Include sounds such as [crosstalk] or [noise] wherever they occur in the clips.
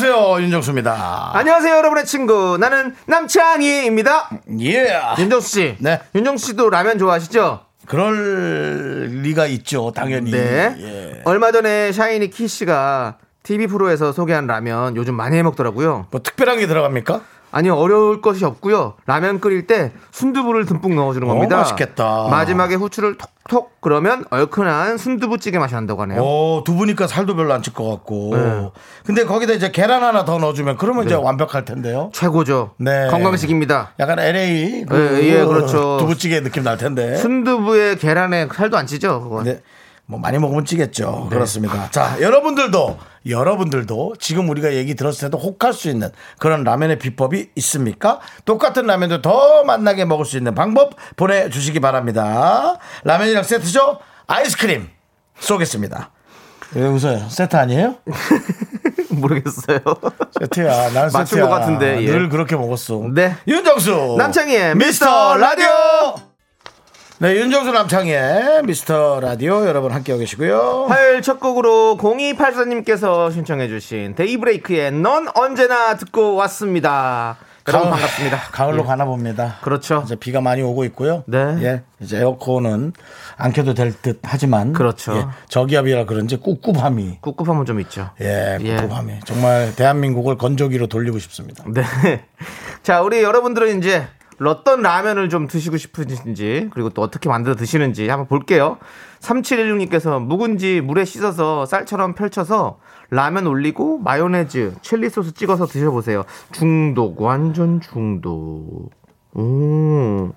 안녕하세요 윤정수입니다. 안녕하세요, 여러분의 친구. 나는 남창희입니다. 예. 윤정수 씨. 네. 윤정수 씨도 라면 좋아하시죠? 그럴 리가 있죠 당연히. 네. 예. 얼마 전에 샤이니 키 씨가 TV 프로에서 소개한 라면 요즘 많이 해 먹더라고요. 뭐 특별한 게 들어갑니까? 아니요, 어려울 것이 없고요. 라면 끓일 때 순두부를 듬뿍 넣어주는 어, 겁니다. 맛있겠다. 마지막에 후추를 톡톡 그러면 얼큰한 순두부찌개 맛이 난다고 하네요. 오, 두부니까 살도 별로 안 찔 것 같고. 네. 근데 거기다 이제 계란 하나 더 넣어주면 그러면 이제 완벽할 텐데요. 최고죠. 네. 건강식입니다. 약간 LA 그 예, 예, 그렇죠. [laughs] 두부찌개 느낌 날 텐데. 순두부에 계란에 살도 안 찌죠. 그거. 네. 뭐 많이 먹으면 찌겠죠. 네. 그렇습니다. 자, 여러분들도 여러분들도 지금 우리가 얘기 들었을 때도 혹할 수 있는 그런 라면의 비법이 있습니까? 똑같은 라면도 더 맛나게 먹을 수 있는 방법 보내주시기 바랍니다. 라면이랑 세트죠? 아이스크림 쏘겠습니다. 왜 웃어요? 세트 아니에요? [laughs] 모르겠어요. 세트야. 난 맞춘 세트야. 것 같은데, 예. 늘 그렇게 먹었어. 네. 윤정수 남창희의 미스터 라디오. 네, 윤정수 남창희의 미스터 라디오 여러분 함께하고 계시고요. 화요일 첫 곡으로 0284님께서 신청해주신 데이브레이크의 넌 언제나 듣고 왔습니다. 가을- 반갑습니다. 가을로 예. 가나 봅니다. 그렇죠. 이제 비가 많이 오고 있고요. 네. 예. 이제 에어컨은 안 켜도 될 듯 하지만 그렇죠. 예, 저기압이라 그런지 꿉꿉함이 꿉꿉함은 좀 있죠. 예, 예. 꿉꿉함이 정말 대한민국을 건조기로 돌리고 싶습니다. 네. [laughs] 자, 우리 여러분들은 이제 어떤 라면을 좀 드시고 싶으신지 그리고 또 어떻게 만들어 드시는지 한번 볼게요. 3716님께서 묵은지 물에 씻어서 쌀처럼 펼쳐서 라면 올리고 마요네즈, 칠리 소스 찍어서 드셔보세요. 중독, 완전 중독. 오,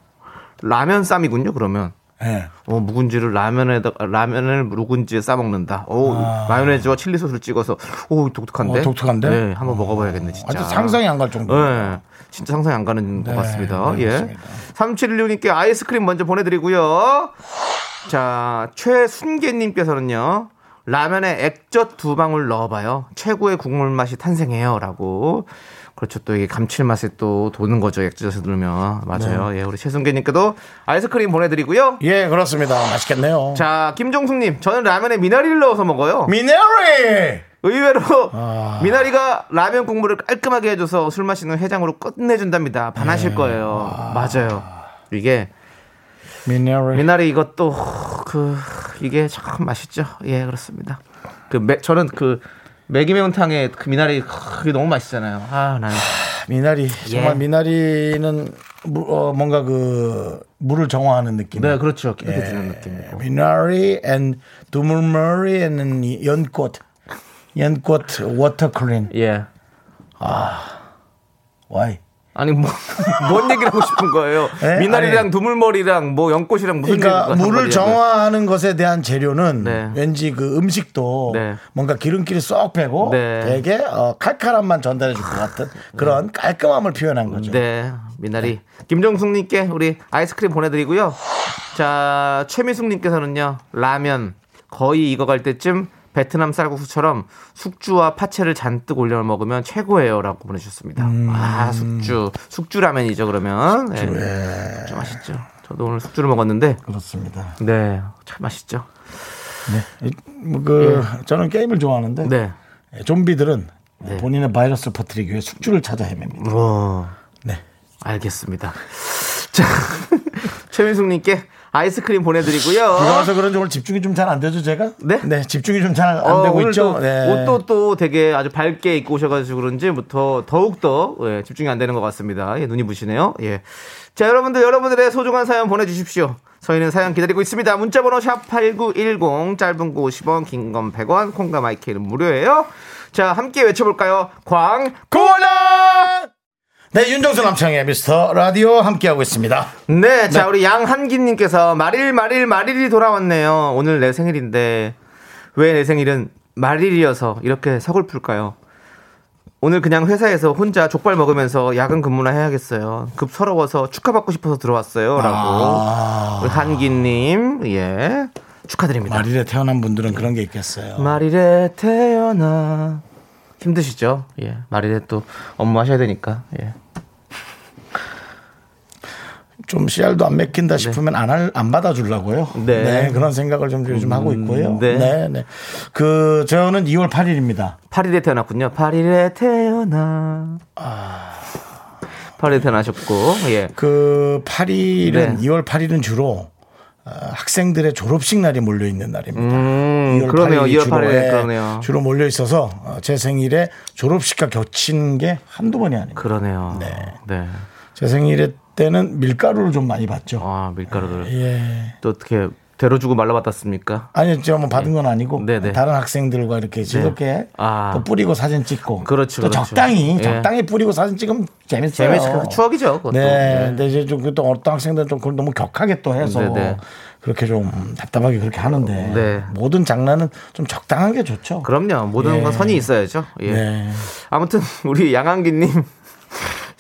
라면 쌈이군요, 그러면. 예. 어, 묵은지를 라면에다 라면을 묵은지에 싸 먹는다. 오, 마요네즈와 칠리 소스를 찍어서 오, 독특한데. 아. 어, 독특한데? 네, 한번 먹어봐야겠네, 진짜. 아주 상상이 안 갈 정도. 네. 진짜 상상이 안 가는 것 같습니다. 네, 예. 3716님께 아이스크림 먼저 보내드리고요. 자, 최순계님께서는요. 라면에 액젓 두 방울 넣어봐요. 최고의 국물 맛이 탄생해요. 라고. 그렇죠. 또 이게 감칠맛이 또 도는 거죠. 액젓을 넣으면. 맞아요. 네. 예. 우리 최순계님께도 아이스크림 보내드리고요. 예, 그렇습니다. 맛있겠네요. 자, 김종숙님. 저는 라면에 미나리를 넣어서 먹어요. 미네랄이 의외로 아. 미나리가 라면 국물을 깔끔하게 해줘서 술 마시는 해장으로 끝내준답니다. 반하실 거예요. 맞아요. 이게 미네랄. 미나리 이것도 그 이게 참 맛있죠. 예 그렇습니다. 그 매, 저는 그 매기 매운탕에 그 미나리 그게 너무 맛있잖아요. 아 나는 미나리 정말 예. 미나리는 무- 어, 뭔가 그 물을 정화하는 느낌. 네 그렇죠. 예. 이렇게 주는 느낌이고. 미나리 앤 두물머리 앤 연꽃 연꽃 water clean 예. why 아니 뭐 [laughs] 뭔 얘기를 하고 싶은 거예요. 예? 미나리랑 아니. 두물머리랑 뭐 연꽃이랑 무슨 그러니까 물을 상관이냐고요. 정화하는 것에 대한 재료는 네. 왠지 그 음식도 네. 뭔가 기름기를 쏙 빼고 네. 되게 어, 칼칼함만 전달해 줄 것 같은 그런 깔끔함을 표현한 거죠. 네, 미나리. 김정숙님께 우리 아이스크림 보내드리고요. 자, 최미숙님께서는요, 라면 거의 익어갈 때쯤 베트남 쌀국수처럼 숙주와 파채를 잔뜩 올려 먹으면 최고예요라고 보내주셨습니다. 음. 아, 숙주, 숙주 라면이죠 그러면. 네. 좀 맛있죠. 저도 오늘 숙주를 먹었는데, 그렇습니다. 네, 참 맛있죠. 이- 뭐 그 저는 게임을 좋아하는데 네, 좀비들은 본인의 바이러스를 퍼뜨리기 위해 숙주를 찾아 헤맵니다. 뭐 네. 알겠습니다. 자, [laughs] 최민숙님께 아이스크림 보내드리고요. 비가 와서 그런지 오늘 집중이 좀 잘 안 되죠, 제가? 네? 집중이 좀 잘 안 어, 되고 있죠. 또 네. 옷도 또 되게 아주 밝게 입고 오셔가지고 그런지부터 더욱더 예, 집중이 안 되는 것 같습니다. 예, 눈이 부시네요. 예. 자, 여러분들, 여러분들의 소중한 사연 보내주십시오. 저희는 사연 기다리고 있습니다. 문자번호 샵8910, 짧은 거 50원, 긴 건 100원, 콩과 마이크는 무료예요. 자, 함께 외쳐볼까요? 광, 고라! 네, 윤정수 남창의 미스터 라디오 함께하고 있습니다. 네, 자 우리 양한기님께서 말일 말일 말일이 돌아왔네요. 오늘 내 생일인데 왜 내 생일은 말일이어서 이렇게 서글플까요? 오늘 그냥 회사에서 혼자 족발 먹으면서 야근 근무나 해야겠어요. 급 서러워서 축하받고 싶어서 들어왔어요. 라고. 아. 우리 한기님, 예. 축하드립니다. 말일에 태어난 분들은 그런 게 있겠어요. 말일에 태어나. 힘드시죠? 예. 말일에 또 업무 하셔야 되니까. 예. 좀 씨알도 안 맥힌다 싶으면 안, 할, 안 받아 주려고요. 네. 그런 생각을 좀 요즘 하고 있고요. 네. 네. 네. 그, 저는 2월 8일입니다. 8일에 태어났군요. 8일에 태어나. 아. 8일에 태어나셨고, 예. 그 8일은, 네. 2월 8일은 주로 어, 학생들의 졸업식 날이 몰려 있는 날입니다. 음, 2월 그러네요. 8일이 2월 주로, 8일에 예, 그러네요. 주로 몰려 있어서 어, 제 생일에 졸업식과 겹친 게 한두 번이 아닙니다. 그러네요. 네. 네. 제 생일에 때는 밀가루를 좀 많이 받죠. 아, 밀가루를. 예. 또 어떻게 데려주고 말라받았습니까? 아니, 제가 뭐 받은 건 아니고 네네. 다른 학생들과 이렇게 즐겁게 아. 또 뿌리고 사진 찍고 그렇죠, 또 그렇죠. 적당히 예. 적당히 뿌리고 사진 찍으면 재밌어요. 재밌어. 그 추억이죠. 그것도. 네. 네. 근데 이제 좀또 어떤 학생들은 좀 그걸 너무 격하게 또 해서 네네. 그렇게 좀 답답하게 그렇게 하는데 네. 모든 장난은 좀 적당한 게 좋죠. 그럼요. 모든 예. 건 선이 있어야죠. 예. 네. 아무튼 우리 양한기님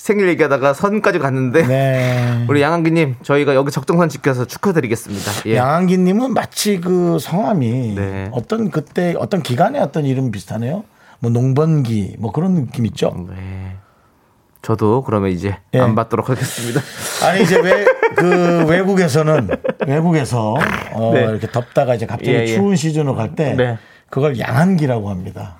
생일 얘기하다가 선까지 갔는데 네. [laughs] 우리 양한기님 저희가 여기 적정선 지켜서 축하드리겠습니다. 예. 양한기님은 마치 그 성함이 네. 어떤 그때 어떤 기간의 어떤 이름 비슷하네요. 뭐 농번기 뭐 그런 느낌 있죠. 네. 저도 그러면 이제 예. 안 받도록 하겠습니다. [laughs] 아니 이제 왜 그 외국에서는 외국에서 어 네. 이렇게 덥다가 이제 갑자기 예, 예. 추운 시즌으로 갈때 네. 그걸 양한기라고 합니다.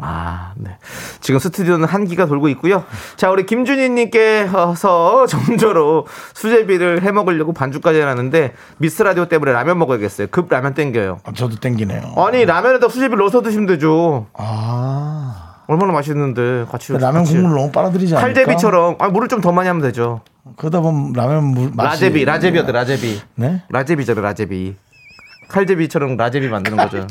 아, 네. 지금 스튜디오는 한기가 돌고 있고요. 자, 우리 김준희님께서 점저로 수제비를 해 먹으려고 반죽까지 해놨는데 미스 라디오 때문에 라면 먹어야겠어요. 급 라면 땡겨요. 아, 저도 땡기네요. 아니 라면에다 수제비를 넣어서 드시면 되죠. 아 얼마나 맛있는데 같이 라면 같이. 국물 너무 빨아들이지 않을까? 칼제비처럼 아 물을 좀 더 많이 하면 되죠. 그러다 보면 라면 물 맛이 라제비, 라제비였대 라제비. 네? 라제비잖아 라제비. 칼제비처럼 라제비 만드는 거죠.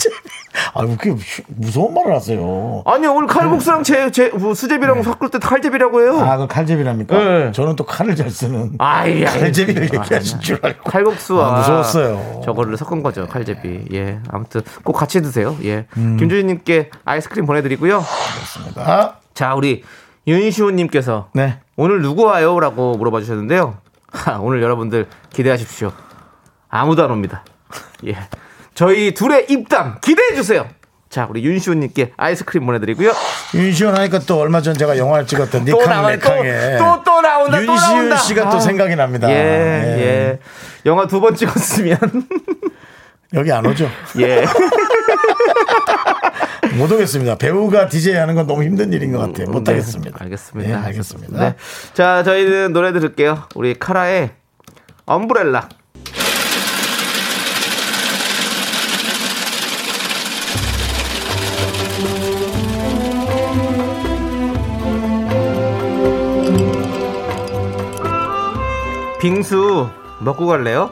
아, 그게 무서운 말을 하세요. 아니 오늘 칼국수랑 제, 제 뭐, 수제비랑 섞을 때 칼제비라고 해요. 아, 그 칼제비랍니까? 네. 저는 또 칼을 잘 쓰는 아이. 칼제비를 얘기하신 줄 알고. 칼국수와 아, 무서웠어요. 저거를 섞은 거죠 칼제비. 예, 아무튼 꼭 같이 드세요. 예, 음. 김주희님께 아이스크림 보내드리고요. 아, 자, 우리 윤시호님께서 네. 오늘 누구 와요?라고 물어봐 주셨는데요. 하, 오늘 여러분들 기대하십시오. 아무도 안 옵니다. [laughs] 예, 저희 둘의 입담 기대해 주세요. 자, 우리 윤시호님께 아이스크림 보내드리고요. 윤시원 하니까 또 얼마 전 제가 영화를 찍었던 또 니캉 나와, 또, 네캉에 또, 또 나온다, 또 윤시윤 나온다. 씨가 또 아. 생각이 납니다. 예, 예. 예. 영화 두 번 찍었으면 [laughs] 여기 안 오죠? [laughs] 예. 못 오겠습니다. 배우가 DJ 하는 건 너무 힘든 일인 것 같아요. 못 네, 하겠습니다. 알겠습니다. 예, 알겠습니다. 네. 자, 저희는 노래 들을게요. 우리 카라의 Umbrella. 빙수 먹고 갈래요?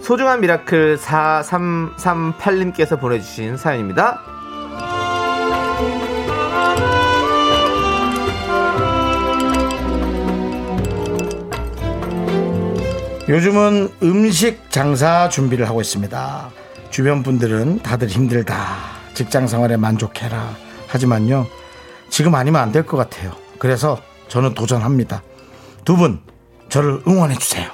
소중한 miracle 4338님께서 보내주신 사연입니다. 요즘은 음식 장사 준비를 하고 있습니다. 주변 분들은 다들 힘들다. 직장 생활에 만족해라. 하지만요, 지금 아니면 안 될 것 같아요. 그래서 저는 도전합니다. 두 분, 저를 응원해 주세요.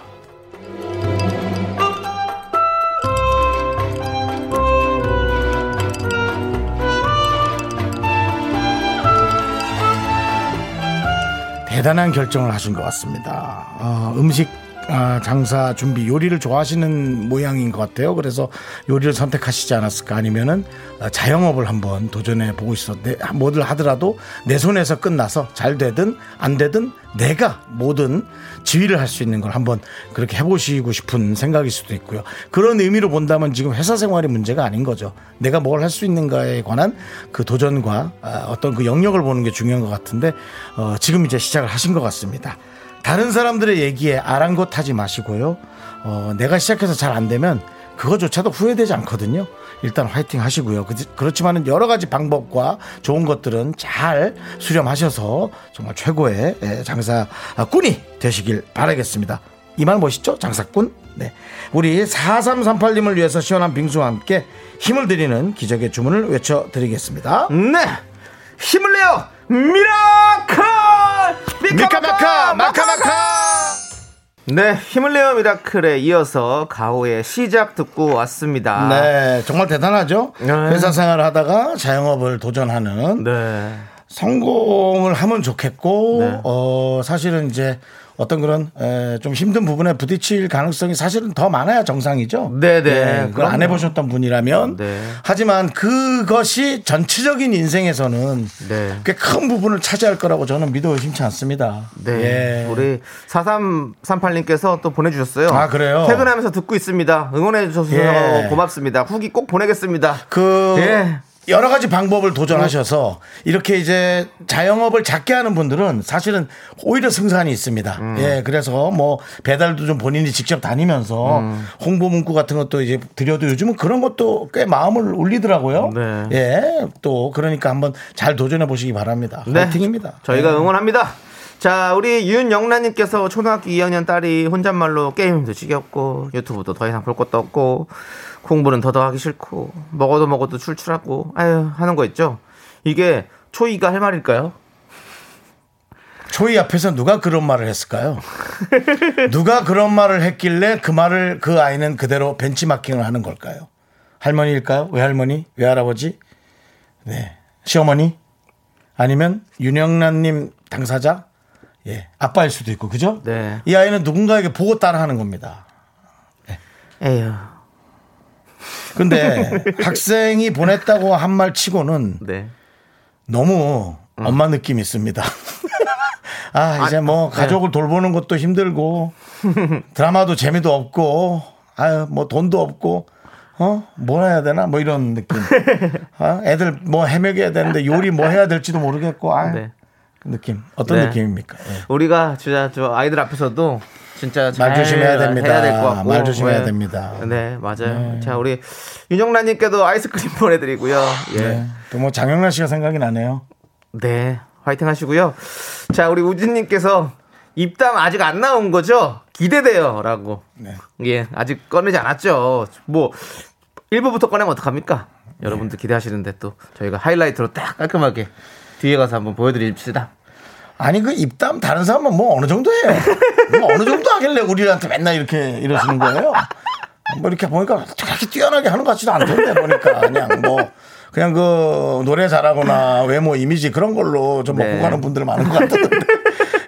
대단한 결정을 하신 것 같습니다. 어, 음식 아, 장사 준비 요리를 좋아하시는 모양인 것 같아요. 그래서 요리를 선택하시지 않았을까 아니면은 어, 자영업을 한번 도전해 보고 있어. 내, 뭐를 하더라도 내 손에서 끝나서 잘 되든 안 되든 내가 뭐든 지휘를 할 수 있는 걸 한번 그렇게 해보시고 싶은 생각일 수도 있고요. 그런 의미로 본다면 지금 회사 생활이 문제가 아닌 거죠. 내가 뭘 할 수 있는가에 관한 그 도전과 아, 어떤 그 영역을 보는 게 중요한 것 같은데 어, 지금 이제 시작을 하신 것 같습니다. 다른 사람들의 얘기에 아랑곳하지 마시고요. 어, 내가 시작해서 잘 안 되면 그거조차도 후회되지 않거든요. 일단 화이팅 하시고요. 그- 그렇지만은 여러 가지 방법과 좋은 것들은 잘 수렴하셔서 정말 최고의 예, 장사꾼이 되시길 바라겠습니다. 이 말 멋있죠? 장사꾼? 네. 우리 4338님을 위해서 시원한 빙수와 함께 힘을 드리는 기적의 주문을 외쳐드리겠습니다. 네! 힘을 내요! miracle! 미카마카 마카마카 네, 힘을 내어 miracle에 이어서 가오의 시작 듣고 왔습니다. 네 정말 대단하죠 네. 회사 생활을 하다가 자영업을 도전하는 네. 성공을 하면 좋겠고 네. 어 사실은 이제 어떤 그런 에, 좀 힘든 부분에 부딪힐 가능성이 사실은 더 많아야 정상이죠. 네네. 예, 그걸 안. 해보셨던 분이라면 네. 하지만 그것이 전체적인 인생에서는 네. 꽤 큰 부분을 차지할 거라고 저는 믿어 의심치 않습니다. 네. 예. 우리 4338님께서 또 보내주셨어요. 아, 그래요? 퇴근하면서 듣고 있습니다. 응원해주셔서 예. 고맙습니다. 후기 꼭 보내겠습니다. 그 예. 여러 가지 방법을 도전하셔서 이렇게 이제 자영업을 작게 하는 분들은 사실은 오히려 승산이 있습니다. 음. 예, 그래서 뭐 배달도 좀 본인이 직접 다니면서 음. 홍보 문구 같은 것도 이제 드려도 요즘은 그런 것도 꽤 마음을 울리더라고요. 네. 예, 또 그러니까 한번 잘 도전해 보시기 바랍니다. 네. 파이팅입니다. 저희가 예. 응원합니다. 자, 우리 윤영란님께서 초등학교 2학년 딸이 혼잣말로 게임도 지겹고 유튜브도 더 이상 볼 것도 없고 공부는 더더 하기 싫고 먹어도 먹어도 출출하고 아유 하는 거 있죠. 이게 초이가 할 말일까요? 초이 앞에서 누가 그런 말을 했을까요? [laughs] 누가 그런 말을 했길래 그 말을 그 아이는 그대로 벤치마킹을 하는 걸까요? 할머니일까요? 외할머니? 외할아버지? 네. 시어머니? 아니면 윤영란님 당사자? 예. 아빠일 수도 있고, 그죠? 네. 이 아이는 누군가에게 보고 따라 하는 겁니다. 에휴. 근데 학생이 보냈다고 한 말 치고는 네. 너무 엄마 느낌이 있습니다. [laughs] 아, 이제 뭐 네. 가족을 돌보는 것도 힘들고 드라마도 재미도 없고 아유, 뭐 돈도 없고 어? 뭘 해야 되나? 뭐 이런 느낌. 아, 애들 뭐 해먹여야 되는데 요리 뭐 해야 될지도 모르겠고 아, 네. 그 느낌. 어떤 네. 느낌입니까? 예. 우리가 진짜 저 아이들 앞에서도 진짜 말잘 조심해야 됩니다. 해야 될 것 같고 말 조심해야 네. 됩니다. 네 맞아요. 자 우리 윤영란님께도 아이스크림 [laughs] 보내드리고요. 예. 네. 또뭐 장영란 씨가 생각이 나네요. 네, 화이팅 하시고요. 자, 우리 우진님께서 입담 아직 안 나온 거죠? 기대돼요. 라고. 네. 예, 아직 꺼내지 않았죠. 뭐, 1부부터 꺼내면 어떡합니까? 네. 여러분들 기대하시는데 또 저희가 하이라이트로 딱 깔끔하게 뒤에 가서 한번 보여드립시다. 아니 그 입담 다른 사람은 뭐 어느 정도 해요. 뭐 어느 정도 하길래 우리한테 맨날 이렇게 이러시는 거예요. 뭐 이렇게 보니까 그렇게 뛰어나게 하는 것 같지도 않던데 보니까 그냥 뭐 그냥 그 노래 잘하거나 외모 이미지 그런 걸로 좀 먹고 네. 가는 분들 많은 것 같던데.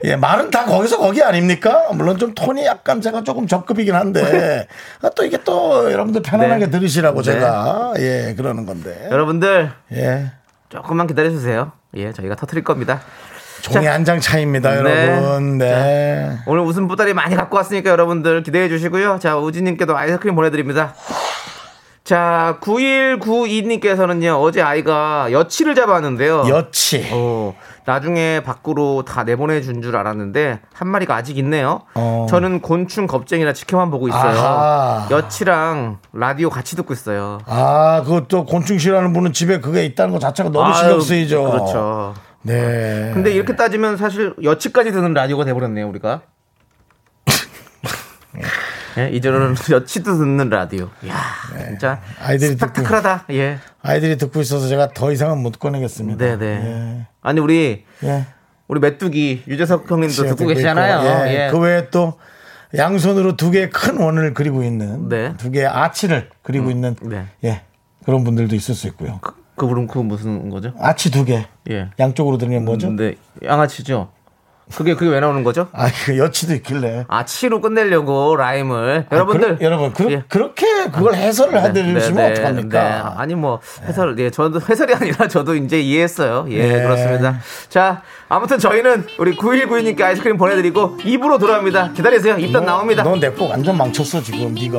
예, 말은 다 거기서 거기 아닙니까? 물론 좀 톤이 약간 제가 조금 적급이긴 한데 아, 또 이게 또 여러분들 편안하게 네. 들으시라고 네. 제가 예 그러는 건데 여러분들 예 조금만 기다려 주세요. 예, 저희가 터트릴 겁니다. 종이 자. 한장 차입니다 네. 여러분 네. 오늘 웃음 보따리 많이 갖고 왔으니까 여러분들 기대해 주시고요. 자, 우진님께도 아이스크림 보내드립니다. 자, 9192님께서는요, 어제 아이가 여치를 잡았는데요. 여치 어, 나중에 밖으로 다 내보내준 줄 알았는데, 한 마리가 아직 있네요. 어. 저는 곤충 겁쟁이라 지켜만 보고 있어요. 아하. 여치랑 라디오 같이 듣고 있어요. 아, 그것도 곤충 싫어하는 분은 집에 그게 있다는 것 자체가 너무 신경 쓰이죠. 그렇죠. 네. 근데 이렇게 따지면 사실 여치까지 듣는 라디오가 돼버렸네요, 우리가. [laughs] 예, 이제는 여치도 듣는 라디오. 진짜 네. 아이들이 듣고- 스펙타클하다. 예, 아이들이 듣고 있어서 제가 더 이상은 못 꺼내겠습니다. 네, 네. 아니 우리 예. 예. 우리 메뚜기 유재석 형님도 듣고 계시잖아요. 있고, 예. 그 외에 또 양손으로 두 개의 큰 원을 그리고 있는 네. 두 개의 아치를 그리고 있는 네. 예. 그런 분들도 있을 수 있고요. 그, 그분은 그 무슨 거죠? 아치 두 개. 예. 양쪽으로 들면 뭐죠? 근데 양아치죠. 그게 그게 왜 나오는 거죠? 아, 그 여치도 있길래. 아, 치로 끝내려고 라임을 아, 여러분들 그러- 여러분 그, 예. 그렇게 그걸 해설을 해드리시면 네, 네, 어떡합니까? 네. 아니 뭐 해설 예 저도 해설이 아니라 저도 이제 이해했어요. 예 네. 그렇습니다. 자 아무튼 저희는 우리 9192님께 아이스크림 보내드리고 입으로 돌아옵니다. 기다리세요. 입단 나옵니다. 넌내거 완전 망쳤어 지금 네가.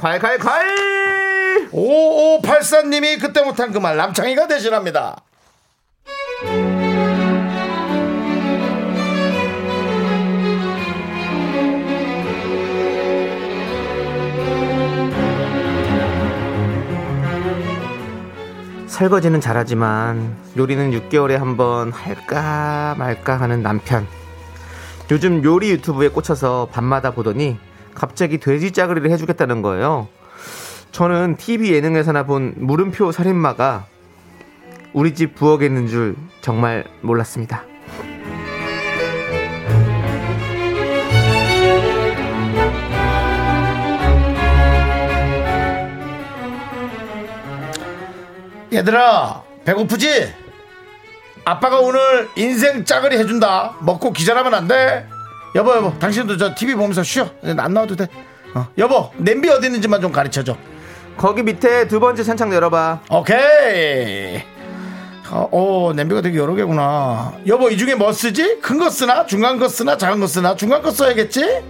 콸콸콸 5584님이 그때 못한 그 말 남창희가 대신합니다. 설거지는 잘하지만 요리는 6개월에 한 번 할까 말까 하는 남편. 요즘 요리 유튜브에 꽂혀서 밤마다 보더니 갑자기 돼지 짜글이를 해주겠다는 거예요. 저는 TV 예능에서나 본 물음표 살인마가 우리 집 부엌에 있는 줄 정말 몰랐습니다. 얘들아 배고프지? 아빠가 오늘 인생 짜글이 해준다. 먹고 기절하면 안 돼. 여보 여보 당신도 저 TV 보면서 쉬어. 안 나와도 돼. 어. 여보 냄비 어디 있는지만 좀 가르쳐줘. 거기 밑에 두 번째 찬창 열어봐. 오케이. 어, 오, 냄비가 되게 여러 개구나. 여보, 이 중에 뭐 쓰지? 큰 거 쓰나? 중간 거 쓰나? 작은 거 쓰나? 중간 거 써야겠지?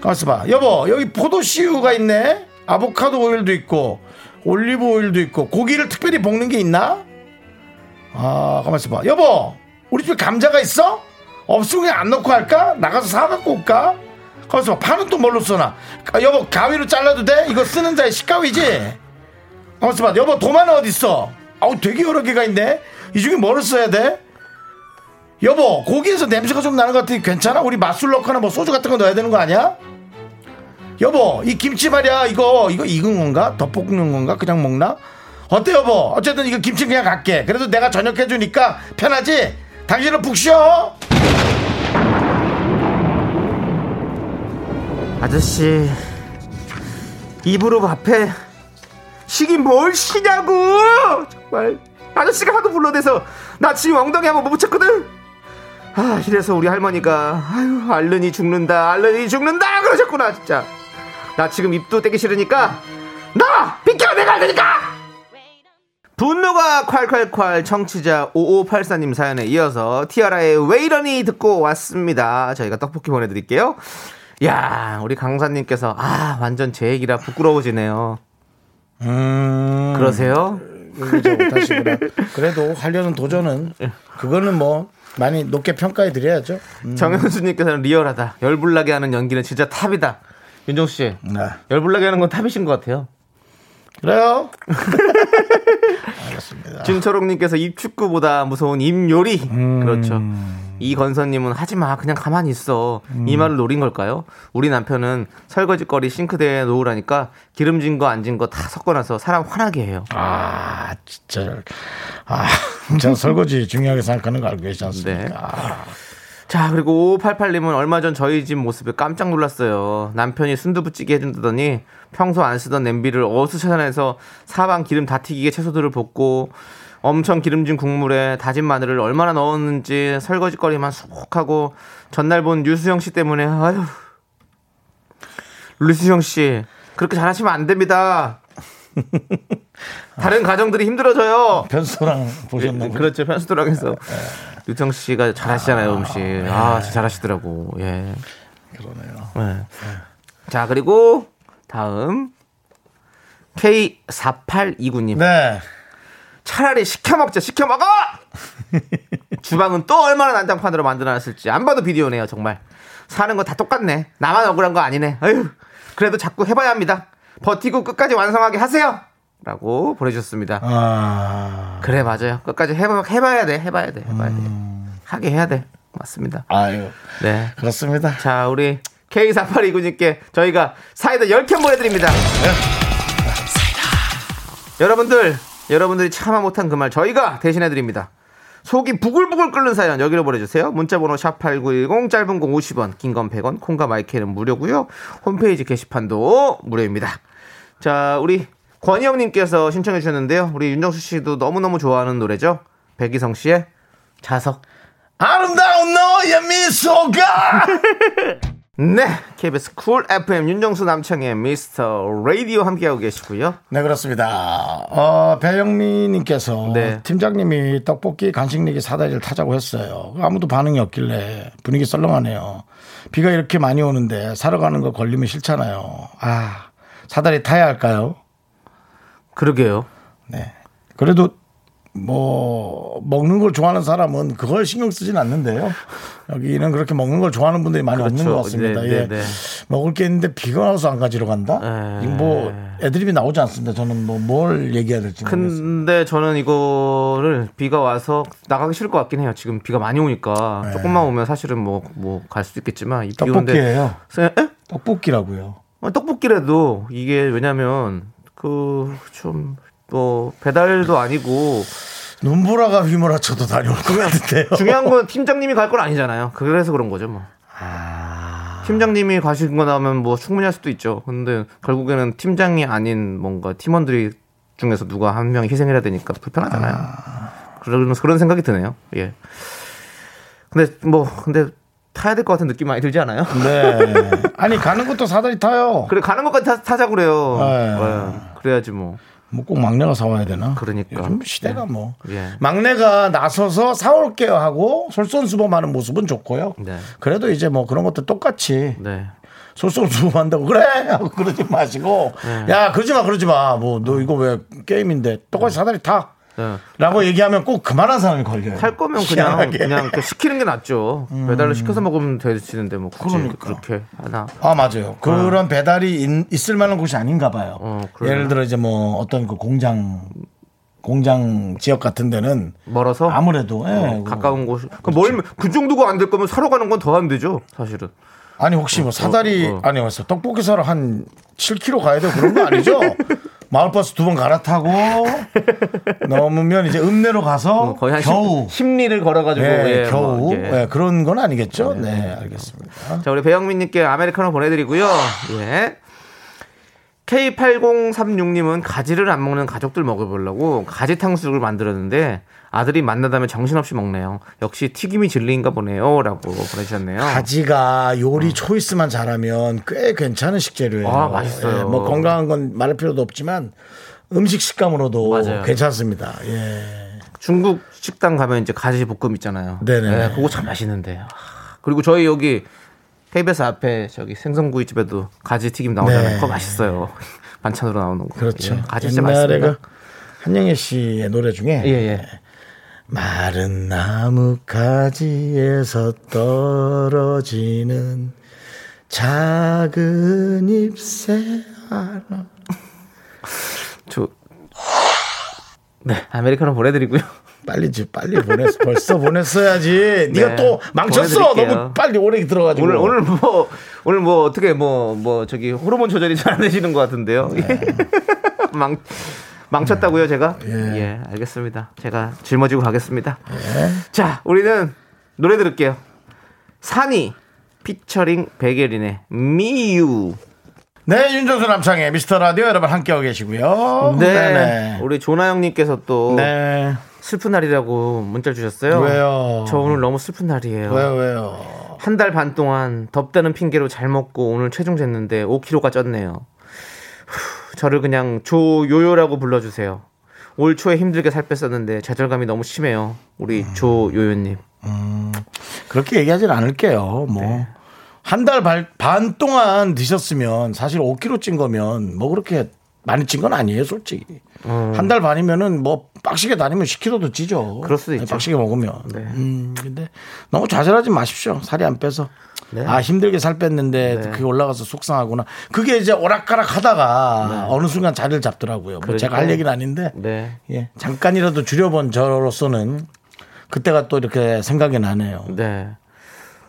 가만있어 봐. 여보, 여기 포도씨유가 있네? 아보카도 오일도 있고, 올리브 오일도 있고, 고기를 특별히 볶는 게 있나? 아, 가만있어 봐. 여보, 우리 집에 감자가 있어? 없으면 안 넣고 할까? 나가서 사갖고 올까? 봐. 파는 또 뭘로 쓰나? 아, 여보, 가위로 잘라도 돼? 이거 쓰는 자의 식가위지? 가만있어 봐. 여보, 도마는 어딨어? 아우, 되게 여러 개가 있네? 이 중에 뭐를 써야 돼? 여보, 고기에서 냄새가 좀 나는 것 같으니 괜찮아? 우리 맛술 넣거나 뭐 소주 같은 거 넣어야 되는 거 아니야? 여보, 이 김치 말이야. 이거, 이거 익은 건가? 덮볶는 건가? 그냥 먹나? 어때, 여보? 어쨌든 이거 김치 그냥 갈게. 그래도 내가 저녁 해주니까 편하지? 당신은 푹 쉬어. 아저씨 입으로 밥해 시긴 뭘 쉬냐고! 정말. 아저씨가 하도 불러대서 나 지금 엉덩이 한번 못 붙였거든. 아 이래서 우리 할머니가 아유 알른이 죽는다 알른이 죽는다 그러셨구나 진짜. 나 지금 입도 떼기 싫으니까 나 비켜 내가 할 테니까 분노가 콸콸콸 청취자 5584님 사연에 이어서 티아라의 왜 이러니 듣고 왔습니다 저희가 떡볶이 보내드릴게요 야, 우리 강사님께서 아 완전 제 얘기라 부끄러워지네요. 음. 그러세요? 그래도 하려는 도전은 그거는 뭐 많이 높게 평가해 드려야죠. 음. 정현수님께서는 리얼하다. 열불나게 하는 연기는 진짜 탑이다. 윤정수 씨, 네. 열불나게 하는 건 탑이신 것 같아요. 그래요. [laughs] 알겠습니다. 진초롱님께서 입축구보다 무서운 입요리. 그렇죠. 이건선님은 하지 마, 그냥 가만히 있어. 이 말을 노린 걸까요? 우리 남편은 설거지거리 싱크대에 놓으라니까 기름진 거 안진 거 다 섞어놔서 사람 화나게 해요. 아, 진짜. 아, [laughs] 제가 설거지 중요하게 생각하는 거 알고 계시지 않습니까? 네. 아, 자, 그리고 5588님은 얼마 전 저희 집 모습에 깜짝 놀랐어요. 남편이 순두부찌개 해준다더니 평소 안 쓰던 냄비를 어수 찾아내서 사방 기름 다 튀기게 채소들을 볶고 엄청 기름진 국물에 다진 마늘을 얼마나 넣었는지 설거지거리만 수북하고 전날 본 류수영 씨 때문에 아유 류수영 씨 그렇게 잘하시면 안 됩니다. [laughs] 다른 가정들이 힘들어져요. 편수랑 보셨나 보요 그렇죠. 편수도랑에서 유정 씨가 잘하시잖아요, 음식. 아, 진짜 잘하시더라고. 예. 그러네요. 네. 자, 그리고 다음 K4829님. 네. 차라리 시켜 먹자. 시켜 먹어. [laughs] 주방은 또 얼마나 난장판으로 만들어놨을지 안 봐도 비디오네요, 정말. 사는 거 다 똑같네. 나만 억울한 거 아니네. 아유. 그래도 자꾸 해봐야 합니다. 버티고 끝까지 완성하게 하세요. 라고 보내주셨습니다. 아, 그래 맞아요. 끝까지 해봐, 해봐야 돼, 해봐야 돼, 해봐야 돼. 하게 해야 돼. 맞습니다. 아유, 네. 그렇습니다. 자, 우리 K4829님께 저희가 사이다 10캔 보내드립니다. 여러분들, 여러분들이 참아 못한 그 말 저희가 대신해드립니다. 속이 부글부글 끓는 사연 여기로 보내주세요. 문자번호 샵8910 짧은 거 50원, 긴 건 100원, 콩과 마이크는 무료고요. 홈페이지 게시판도 무료입니다. 자, 우리 권희영님께서 신청해 주셨는데요. 우리 윤정수 씨도 너무너무 좋아하는 노래죠. 백이성 씨의 자석. 아름다운 너의 미소가! [laughs] 네, KBS 쿨 FM 윤정수 남창희의 미스터 라디오 함께하고 계시고요. 네, 그렇습니다. 어, 배영미님께서 네. 팀장님이 떡볶이 간식 내기 사다리를 타자고 했어요. 아무도 반응이 없길래 분위기 썰렁하네요. 비가 이렇게 많이 오는데 사러 가는 거 걸리면 싫잖아요. 아, 사다리 타야 할까요? 그러게요. 네. 그래도 뭐 먹는 걸 좋아하는 사람은 그걸 신경 쓰진 않는데요. 여기는 그렇게 먹는 걸 좋아하는 분들이 많이 그렇죠. 없는 것 같습니다. 네, 예. 네, 네. 먹을 게 있는데 비가 와서 안 가지러 간다? 네. 이거 뭐 애드립이 나오지 않습니다. 저는 뭐 뭘 얘기해야 될지 모르겠어요. 근데 저는 이거를 비가 와서 나가기 싫을 것 같긴 해요. 지금 비가 많이 오니까 조금만 오면 사실은 뭐 뭐 갈 수도 있겠지만 이 떡볶이예요. 에? 떡볶이라고요. 어, 떡볶이라도 이게 왜냐면 그 좀 뭐 배달도 아니고 눈보라가 휘몰아쳐도 다녀올 것 같은데요. 중요한 건 팀장님이 갈 건 아니잖아요. 그래서 그런 거죠 뭐. 팀장님이 가신 거 나오면 뭐 충분히 할 수도 있죠. 근데 결국에는 팀장이 아닌 뭔가 팀원들이 중에서 누가 한 명이 희생해야 되니까 불편하잖아요. 그런 그런 생각이 드네요. 예. 근데 뭐 근데 타야 될 것 같은 느낌 많이 들지 않아요? 네. [laughs] 아니 가는 것도 사다리 타요. 그래 가는 것까지 타, 타자 그래요. 네. 예. 그래야지 뭐. 뭐 꼭 막내가 사와야 되나? 그러니까. 요즘 시대가 뭐 예. 막내가 나서서 사올게요 하고 솔선수범하는 모습은 좋고요. 네. 그래도 이제 뭐 그런 것도 똑같이 네. 솔선수범한다고 그래 하고 그러지 마시고 네. 야 그러지 마 그러지 마 뭐 너 이거 왜 게임인데 똑같이 사다리 타. 네. 라고 얘기하면 꼭 그만한 사람이 걸려요. 할 거면 그냥 희한하게. 그냥 시키는 게 낫죠. 배달로 시켜서 먹으면 되시는데 뭐 굳이 그러니까. 그렇게 하나. 아 맞아요. 그런 배달이 있, 있을 만한 곳이 아닌가 봐요. 어? 예를 들어 이제 뭐 어떤 그 공장 공장 지역 같은 데는 멀어서 아무래도 예, 어, 가까운 곳. 그뭘그 정도가 안 될 거면 사러 가는 건 더 안 되죠, 사실은. 아니 혹시 뭐 사다리 어. 아니 왔어 떡볶이 사러 한 7km 가야 되고 그런 거 아니죠? [laughs] 마을버스 두 번 갈아타고 [laughs] 넘으면 이제 읍내로 가서 어, 거의 한 겨우 10, 리를 걸어가지고 예, 예, 겨우 뭐, 예. 예, 그런 건 아니겠죠? 네, 알겠습니다. 자, 우리 배영민님께 아메리카노 보내드리고요. 예. K8036님은 가지를 안 먹는 가족들 먹어보려고 가지 탕수육을 만들었는데 아들이 만나다면 정신없이 먹네요. 역시 튀김이 진리인가 보네요. 라고 보내주셨네요. 가지가 요리 초이스만 잘하면 꽤 괜찮은 식재료예요. 아, 맛있어요. 예, 뭐 건강한 건 말할 필요도 없지만 음식 식감으로도 맞아요. 괜찮습니다. 예. 중국 식당 가면 이제 가지 볶음 있잖아요. 네네네. 예, 그거 참 맛있는데. 아, 그리고 저희 여기 KBS 앞에 저기 생선구이 집에도 가지 튀김 나오잖아요. 네. 그거 맛있어요. [laughs] 반찬으로 나오는 거. 그렇죠. 예, 가지 진짜 옛날에 맛있습니다. 그 한영애 씨의 노래 중에 예, 예. 마른 나무 가지에서 떨어지는 작은 잎새 하나. 저 네, 아메리카노 보내드리고요. 빨리 지 빨리 보냈어. 벌써 보냈어야지. [laughs] 네가 네, 또 망쳤어. 보내드릴게요. 너무 빨리 오래 들어가지고. 오늘 오늘 뭐 오늘 뭐 어떻게 뭐뭐 저기 호르몬 조절이 잘 안 되시는 것 같은데요. [laughs] 망 망쳤다고요, 제가? 예. 예. 알겠습니다. 제가 짊어지고 가겠습니다. 자, 우리는 노래 들을게요. 산이 피처링 백예린의 미유. 네, 윤정수 남창의 미스터 라디오 여러분 함께하고 계시고요. 네. 네네. 우리 조나영님께서 또 네. 슬픈 날이라고 문자 주셨어요. 왜요? 저 오늘 너무 슬픈 날이에요. 왜요, 왜요? 한 달 반 동안 덥다는 핑계로 잘 먹고 오늘 체중 쟀는데 5kg가 쪘네요. 후, 저를 그냥 조요요라고 불러주세요. 올 초에 힘들게 살 뺐었는데 좌절감이 너무 심해요. 우리 음. 조요요님. 그렇게 얘기하진 않을게요. 뭐. 네. 한달 반 동안 드셨으면 사실 5kg 찐 거면 뭐 그렇게 많이 찐 건 아니에요, 솔직히. 한달 반이면은 뭐 빡시게 다니면 10kg도 찌죠. 음. 그럴 수도 있죠. 빡시게 먹으면. 네. 음, 근데 너무 좌절하지 마십시오. 살이 안 빼서. 네. 아, 힘들게 살 뺐는데 그게 올라가서 속상하구나. 그게 이제 오락가락 하다가 어느 순간 자리를 잡더라고요. 뭐 제가 할 네. 얘기는 아닌데. 네. 예. 잠깐이라도 줄여본 저로서는 그때가 또 이렇게 생각이 나네요. 네.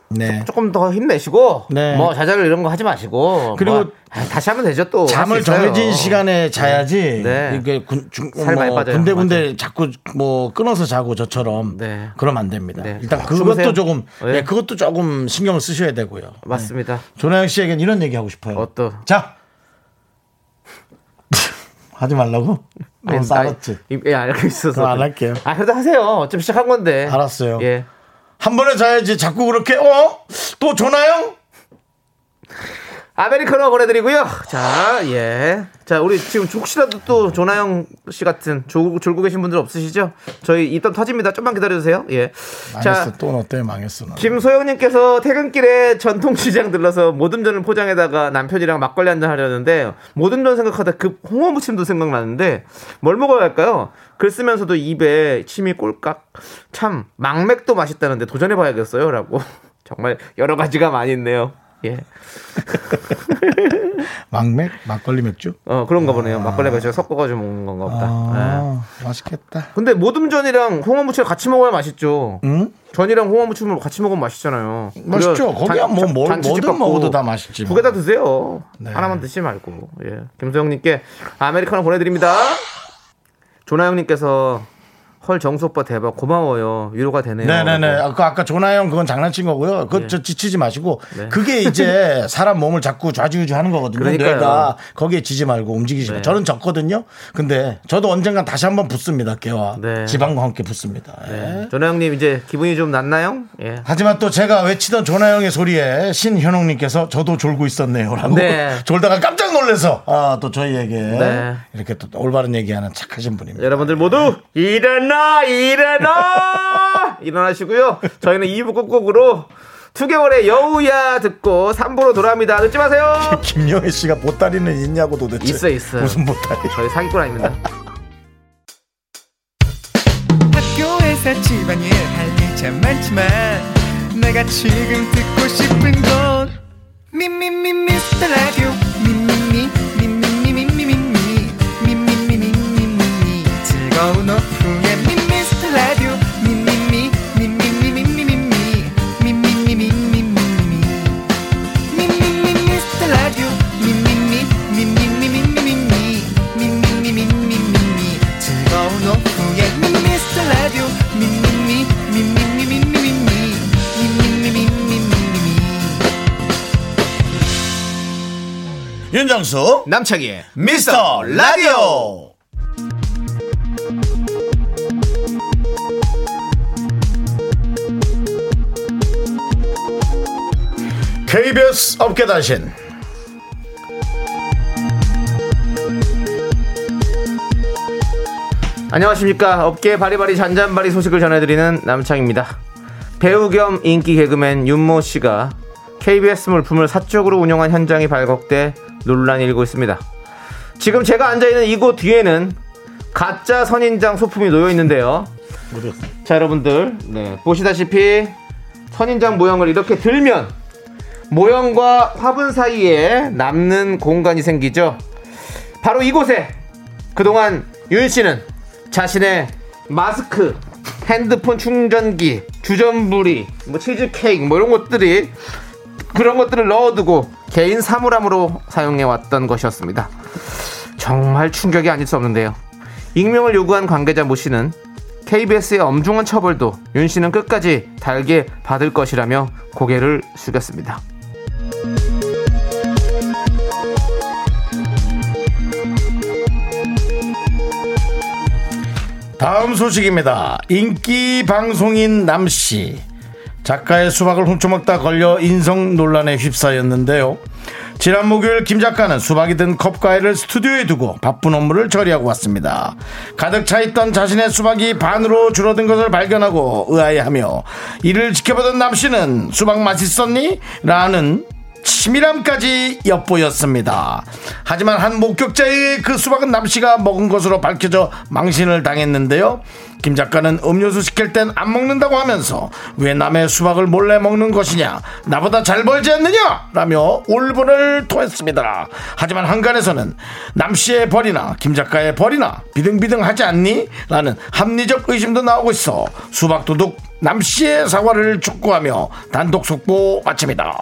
네. 조금 더 힘내시고 네. 뭐 좌절 이런 거 하지 마시고 그리고 뭐, 아, 다시 하면 되죠 또. 잠을. 정해진 시간에 자야지. 네. 이게 군, 중, 살 많이 뭐 빠져요. 군데군데 자꾸 뭐 끊어서 자고 저처럼. 네. 그러면 안 됩니다. 네. 일단 그것도 주무세요. 조금, 네. 예, 그것도 조금 신경을 쓰셔야 되고요. 맞습니다. 조나영 씨에겐 이런 얘기 하고 싶어요. 어떤? 자. [laughs] 하지 말라고? 알았지. 나- 예, 알고 있어서. 안 할게요. 아, 그래도 하세요. 어차피 시작한 건데. 알았어요. 예. 한 번에 자야지 자꾸 그렇게, 어? 또 조나영? 아메리카노 보내드리고요. 자, 예. 자, 우리 지금 혹시라도 또 조나영 씨 같은 졸고, 졸고 계신 분들 없으시죠? 저희 입담 터집니다. 좀만 기다려주세요. 예. 망했어. 또너 때문에 망했어. 너. 김소영님께서 퇴근길에 전통시장 들러서 모듬전을 포장에다가 남편이랑 막걸리 한잔 하려는데 모듬전 생각하다 급 홍어 무침도 생각나는데 뭘 먹어야 할까요? 글 쓰면서도 입에 침이 꼴깍 참 망맥도 맛있다는데 도전해봐야겠어요 라고 [laughs] 정말 여러 가지가 많이 있네요. 예. [laughs] 막맥? 막걸리 맥주? 어 그런가 보네요. 막걸리 맥주 섞어가지고 먹는 건가 보다. 예. 아, 맛있겠다. 근데 모듬전이랑 홍어 무침 같이 먹어야 맛있죠. 응? 전이랑 홍어 무침을 같이 먹으면 맛있잖아요. 맛있죠. 거기야 뭐 단- 뭘- 뭐든 갖고 먹어도 다 맛있지 두 뭐. 개다 드세요. 네. 하나만 드시지 말고. 예. 김소영님께 아메리카노 보내드립니다. 조나영님께서 헐 정수 오빠 대박 고마워요 위로가 되네요. 네네네. 라고. 아까 아까 조나영 그건 장난친 거고요. 그거 네. 저 지치지 마시고 네. 그게 이제 [laughs] 사람 몸을 자꾸 좌지우지하는 거거든요. 그러니까요. 뇌가 거기에 지지 말고 움직이지 마. 네. 저는 졌거든요. 근데 저도 언젠간 다시 한번 붙습니다. 개와 네. 지방과 함께 붙습니다. 예. 네. 조나영님 이제 기분이 좀 낫나요? 예. 하지만 또 제가 외치던 조나영의 소리에 신현옥님께서 저도 졸고 있었네요라고 네. [laughs] 졸다가 깜짝 놀라서 아, 또 저희에게 네. 이렇게 또 올바른 얘기하는 착하신 분입니다. 여러분들 모두 일어나 일어나 일어나시고요. 저희는 2부 끝곡으로 투개월의 여우야 듣고 3부로 돌아옵니다. 늦지 마세요. 김영애 씨가 보따리는 있냐고 도대체 있어 있어. 무슨 보따리? 저희 사기꾼 아닙니다. 학교에서 집안일 할일참 많지만 내가 지금 듣고 싶은 건 미미미 미스터 라디오 미미미 미미미 미미미 미미미 미미미 즐거운 오후 윤정수 남창희의 미스터 라디오 KBS 업계 단신 안녕하십니까. 업계 바리바리 잔잔바리 소식을 전해드리는 남창입니다. 배우 겸 인기 개그맨 윤모 씨가 KBS 물품을 사적으로 운영한 현장이 발각돼 논란이 일고 있습니다. 지금 제가 앉아있는 이곳 뒤에는 가짜 선인장 소품이 놓여 있는데요. 자, 여러분들. 네, 보시다시피 선인장 모형을 이렇게 들면 모형과 화분 사이에 남는 공간이 생기죠. 바로 이곳에 그동안 윤 씨는 자신의 마스크, 핸드폰 충전기, 주전부리, 뭐 치즈 케이크 뭐 이런 것들이 그런 것들을 넣어두고 개인 사물함으로 사용해 왔던 것이었습니다. 정말 충격이 아닐 수 없는데요. 익명을 요구한 관계자 모 씨는 KBS의 엄중한 처벌도 윤 씨는 끝까지 달게 받을 것이라며 고개를 숙였습니다. 다음 소식입니다. 인기 방송인 남씨. 작가의 수박을 훔쳐먹다 걸려 인성 논란에 휩싸였는데요. 지난 목요일 김 작가는 수박이 든 컵과일을 스튜디오에 두고 바쁜 업무를 처리하고 왔습니다. 가득 차 있던 자신의 수박이 반으로 줄어든 것을 발견하고 의아해하며 이를 지켜보던 남 씨는 수박 맛있었니? 라는 치밀함까지 엿보였습니다. 하지만 한 목격자의 그 수박은 남씨가 먹은 것으로 밝혀져 망신을 당했는데요. 김 작가는 음료수 시킬 땐 안 먹는다고 하면서 왜 남의 수박을 몰래 먹는 것이냐 나보다 잘 벌지 않느냐 라며 울분을 토했습니다. 하지만 한간에서는 남씨의 벌이나 김 작가의 벌이나 비등비등하지 않니? 라는 합리적 의심도 나오고 있어 수박 도둑 남씨의 사과를 촉구하며 단독 속보 마칩니다.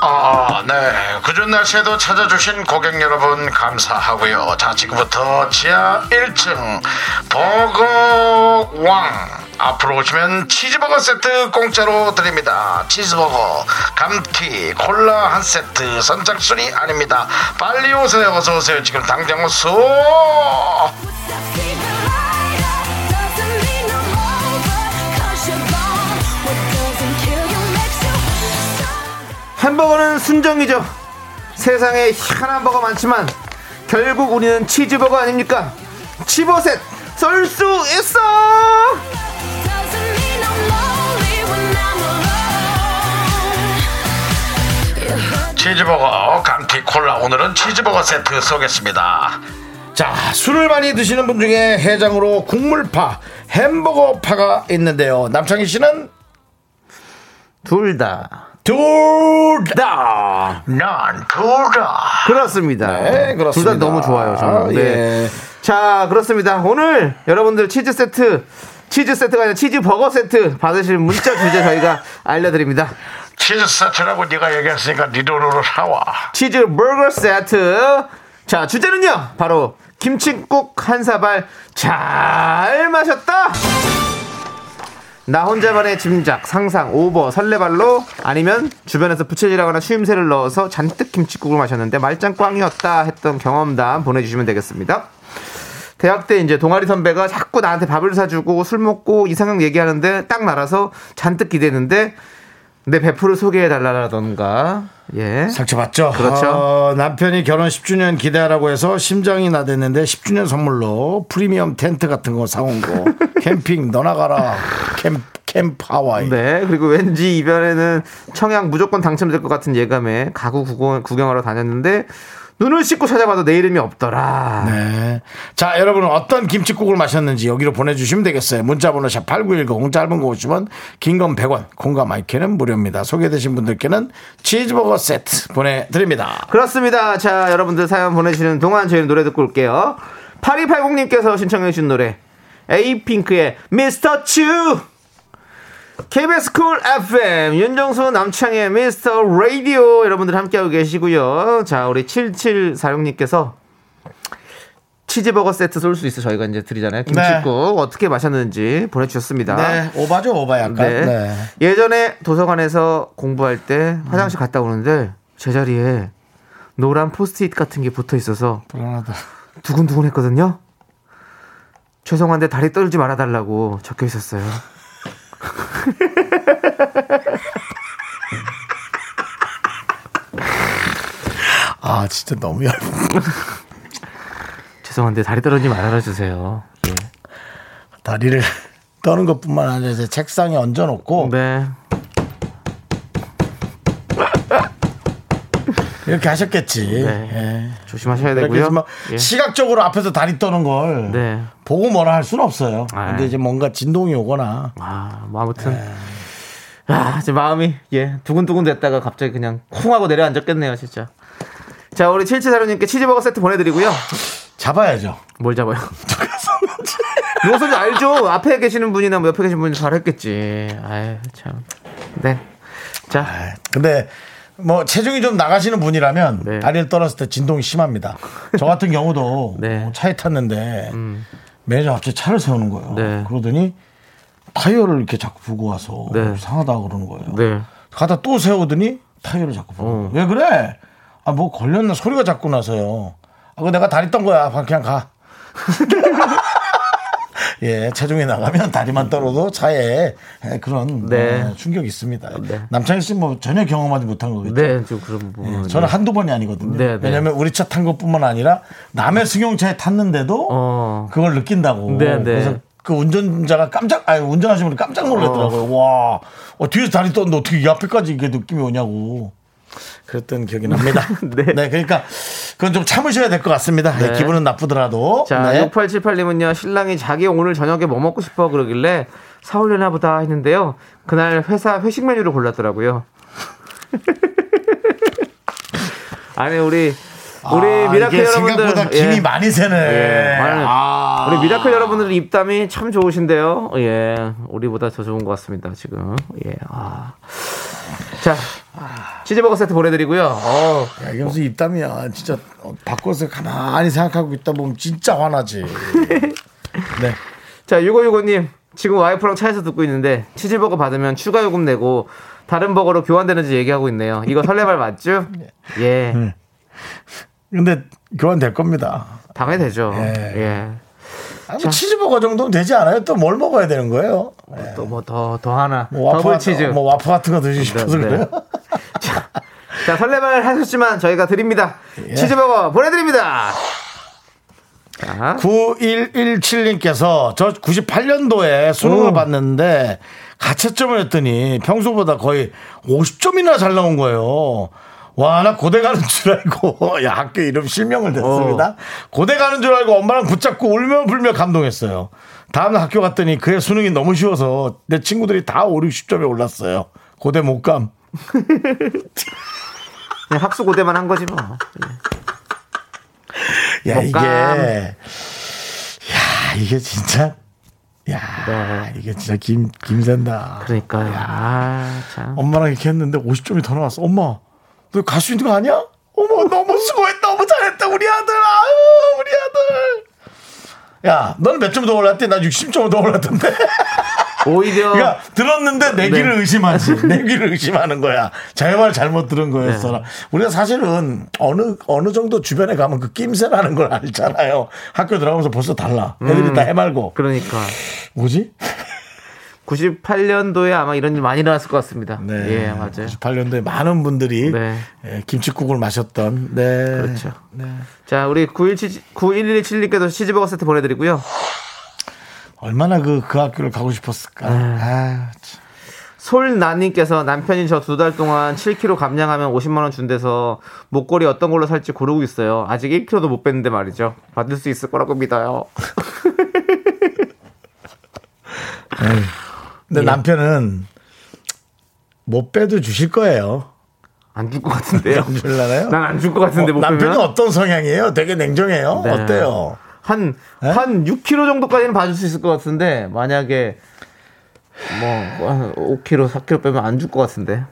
아, 네. 그전 날씨에도 찾아주신 고객 여러분 감사하고요. 자, 지금부터 지하 1층 버거왕 앞으로 오시면 치즈버거 세트 공짜로 드립니다. 치즈버거, 감튀, 콜라 한 세트 선착순이 아닙니다. 빨리 오세요. 어서 오세요. 지금 당장. Even 햄버거는 순정이죠 세상에 희한한 버거 많지만 결국 우리는 치즈버거 아닙니까 치버셋 쏠 수 있어 치즈버거, 감튀, 콜라. 오늘은 치즈버거 세트 쏘겠습니다. 자, 술을 많이 드시는 분 중에 해장으로 국물파, 햄버거파가 있는데요. 남창희 씨는 둘 다 둘 다. 난 둘 다. 그렇습니다 네, 그렇습니다. 둘 다 너무 좋아요 저는 네. 예. 자 그렇습니다 오늘 여러분들 치즈 세트 치즈 세트가 아니라 치즈 버거 세트 받으실 문자 주제 저희가 [laughs] 알려드립니다 치즈 세트라고 네가 얘기했으니까 네 돈으로 사와. 치즈 버거 세트. 자, 주제는요. 바로 김치국 한 사발 잘 마셨다. 나 혼자만의 짐작, 상상, 오버, 설레발로 아니면 주변에서 부채질하거나 추임새를 넣어서 잔뜩 김치국을 마셨는데 말짱 꽝이었다 했던 경험담 보내주시면 되겠습니다. 대학 때 이제 동아리 선배가 자꾸 나한테 밥을 사주고 술 먹고 이상형 얘기하는데 딱 날아서 잔뜩 기대했는데 내 베프를 소개해달라던가 예 상처받죠? 그렇죠. 어, 남편이 결혼 10주년 기대하라고 해서 심장이 나댔는데 10주년 선물로 프리미엄 텐트 같은 거 사온 거. [laughs] 캠핑 너나 가라. 캠, 캠프 하와이. 네, 그리고 왠지 이번에는 청약 무조건 당첨될 것 같은 예감에 가구 구경, 구경하러 다녔는데 눈을 씻고 찾아봐도 내 이름이 없더라. 네. 자, 여러분은 어떤 김치국을 마셨는지 여기로 보내주시면 되겠어요. 문자번호 샵8910, 짧은 거 50원, 긴 건 100원, 콩과 마이크는 무료입니다. 소개되신 분들께는 치즈버거 세트 보내드립니다. 그렇습니다. 자, 여러분들 사연 보내주시는 동안 저희는 노래 듣고 올게요. 8280님께서 신청해주신 노래 에이핑크의 미스터 츄 KBS 쿨 FM 윤정수 남창희의 미스터 라디오 여러분들 함께하고 계시고요. 자, 우리 7746님께서 치즈버거 세트 쏠 수 있어 저희가 이제 드리잖아요. 김치국 어떻게 마셨는지 보내주셨습니다. 네, 오바죠, 오바 약간. 네. 네. 예전에 도서관에서 공부할 때 화장실 갔다 오는데 제자리에 노란 포스트잇 같은 게 붙어 있어서 불안하다. 두근두근 했거든요. 죄송한데 다리 떨지 말아달라고 적혀 있었어요. 아, 진짜 너무 얇은. 죄송한데 다리 떨어지지 말아라 주세요. 예. 다리를 [laughs] 떠는 것뿐만 아니라 이제 책상에 얹어놓고 네. 이렇게 하셨겠지. 네. 예. 조심하셔야 되고요. 뭐 예. 시각적으로 앞에서 다리 떠는 걸 네. 보고 뭐라 할 수는 없어요. 아. 근데 이제 뭔가 진동이 오거나 아, 뭐 아무튼 네. 아, 제 마음이 예 두근두근 됐다가 갑자기 그냥 쿵 하고 내려앉았겠네요, 진짜. 자, 우리 7745님께 치즈버거 세트 보내드리고요. 잡아야죠. 뭘 잡아요? 누가 son지 알죠? 앞에 계시는 분이나 뭐 옆에 계신 분이 잘 했겠지. 아유, 참. 네. 자, 근데 뭐 체중이 좀 나가시는 분이라면 네. 다리를 떨었을 때 진동이 심합니다. 저 같은 경우도 [laughs] 네. 뭐 차에 탔는데 매니저 갑자기 차를 세우는 거예요. 네. 그러더니 타이어를 이렇게 자꾸 보고 와서 네. 이상하다 그러는 거예요. 네. 가다 또 세우더니 타이어를 자꾸 보고 어. 왜 그래? 아 뭐 걸렸나 소리가 자꾸 나서요. 아 그거 내가 다리 떤 거야. 그냥 가. [laughs] 예, 체중이 나가면 다리만 떨어도 차에 예, 그런 네. 어, 충격이 있습니다. 네. 남창희 씨 뭐 전혀 경험하지 못한 거겠죠. 네, 좀 그런 부분. 예, 저는 한두 번이 아니거든요. 네, 네. 왜냐하면 우리 차 탄 것뿐만 아니라 남의 승용차에 탔는데도 어. 그걸 느낀다고. 네, 네. 그래서 그 운전자가 깜짝, 아니, 운전하시는 분이 깜짝 놀랐더라고요. 와, 어, 뒤에서 다리 떴는데 어떻게 이 앞에까지 이게 느낌이 오냐고. 그랬던 기억이 납니다. [laughs] 네. 네. 그러니까 그건 좀 참으셔야 될 것 같습니다. 네. 기분은 나쁘더라도. 자, 네. 6878님은요, 신랑이 자기 오늘 저녁에 뭐 먹고 싶어 그러길래 사올려나 보다 했는데요. 그날 회사 회식 메뉴를 골랐더라고요. [laughs] 아니, 우리, 우리 아, 미라클 여러분들. 생각보다 김이 예. 많이 새네. 예, 아. 우리 미라클 여러분들 입담이 참 좋으신데요. 예, 우리보다 더 좋은 것 같습니다, 지금. 예, 아. 자, 치즈버거 세트 보내드리고요. 어, 야, 무슨 입담이야. 진짜 어, 바꿔서 가만히 생각하고 있다 보면 진짜 화나지. [laughs] 네. 자, 6565님. 지금 와이프랑 차에서 듣고 있는데 치즈버거 받으면 추가 요금 내고 다른 버거로 교환되는지 얘기하고 있네요. 이거 설레발 맞죠? [laughs] 예. 근데 교환될 겁니다. 당연히 되죠. 예. 예. 아니, 뭐 치즈버거 정도는 되지 않아요? 또 뭘 먹어야 되는 거예요? 또뭐 더 더 하나 뭐 와퍼, 더블 치즈. 뭐 와퍼 같은 거 드시고 싶어서 네, 네. 그래요? [laughs] 자, 설레발 하셨지만 저희가 드립니다. 예. 치즈버거 보내드립니다. 자, 9117님께서 저 98년도에 수능을 오. 봤는데 가채점을 했더니 평소보다 거의 50점이나 잘 나온 거예요. 와, 나 고대 가는 줄 알고, [laughs] 야, 학교 이름 실명을 됐습니다. 고대 가는 줄 알고 엄마랑 붙잡고 울며 불며 감동했어요. 다음날 학교 갔더니 그의 수능이 너무 쉬워서 내 친구들이 다 5, 60점에 올랐어요. 고대 못 감. [laughs] 그냥 학수 고대만 한 거지 뭐. 야, 못 이게, 감. 야, 이게 진짜, 야, 네. 이게 진짜 김, 김샌다. 그러니까요. 아, 참. 엄마랑 이렇게 했는데 50점이 더 나왔어. 엄마, 너갈수 있는 거 아니야? 어머, 너무 수고했다. 너무 잘했다. 우리 아들. 아유, 우리 아들. 야, 너는 몇점 더 올랐대? 나 60점 더 올랐던데. 오히려 [laughs] 그러니까 들었는데 내 귀를 네. 의심하지. 내 귀를 의심하는 거야. 자기 말 잘못 들은 거였어. 네. 우리가 사실은 어느 어느 정도 주변에 가면 그 낌새라는 걸 알잖아요. 학교 들어가면서 벌써 달라. 애들이 다 해말고. 그러니까 뭐지? 98년도에 아마 이런 일 많이 일어났을 것 같습니다. 예, 맞아요. 98년도에 많은 분들이 네. 예, 김치국을 마셨던. 네. 그렇죠. 자, 우리 917, 9117님께도 치즈버거 세트 보내드리고요. 얼마나 그, 그 학교를 가고 싶었을까. 아, 참. 솔나님께서 남편이 저 두 달 동안 7kg 감량하면 50만 원 준대서 목걸이 어떤 걸로 살지 고르고 있어요. 아직 1kg도 못 뺐는데 말이죠. 받을 수 있을 거라고 믿어요. [laughs] 근데 예. 남편은 못 빼도 주실 거예요. 안 줄 것 같은데요. 안 줄라나요? 난 안 줄 것 같은데 못 남편이 어떤 성향이에요? 되게 냉정해요. 네. 어때요? 한, 네? 한 6kg 정도까지는 봐줄 수 있을 것 같은데 만약에 뭐, 한 5kg, 4kg 빼면 안 줄 것 같은데.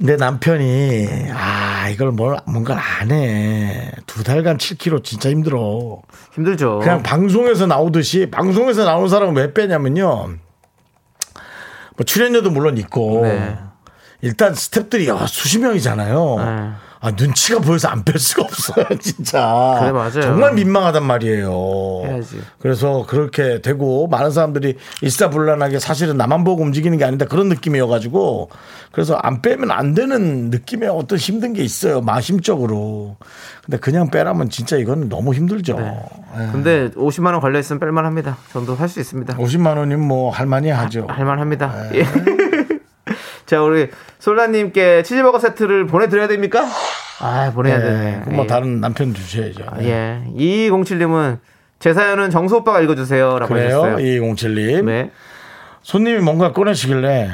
내 남편이 아 이걸 뭘 뭔가를 안 해. 두 달간 7kg 진짜 힘들어. 힘들죠. 그냥 방송에서 나오듯이 방송에서 나오는 사람은 왜 빼냐면요. 뭐 출연료도 물론 있고 네. 일단 스탭들이 야, 수십 명이잖아요. 네. 아, 눈치가 보여서 안 뺄 수가 없어요, [laughs] 진짜. 그래, 맞아요. 정말 민망하단 말이에요. 해야지. 그래서 그렇게 되고 많은 사람들이 일사불란하게 사실은 나만 보고 움직이는 게 아닌데 그런 느낌이어가지고 그래서 안 빼면 안 되는 느낌의 어떤 힘든 게 있어요, 마심적으로. 근데 그냥 빼라면 진짜 이건 너무 힘들죠. 예. 근데 50만 원 걸려 있으면 뺄만 합니다. 전도 할 수 있습니다. 50만 원이면 뭐 할만히 하죠. 할만 합니다. 네. 예. 자, 우리 솔라님께 치즈버거 세트를 보내드려야 됩니까? 아, 보내야 되네. 예, 뭐 예. 다른 남편 주셔야죠. 예. 2207님은 제 사연은 정수 오빠가 읽어주세요. 라고 그래요? 하셨어요. 2207님. 네. 손님이 뭔가 꺼내시길래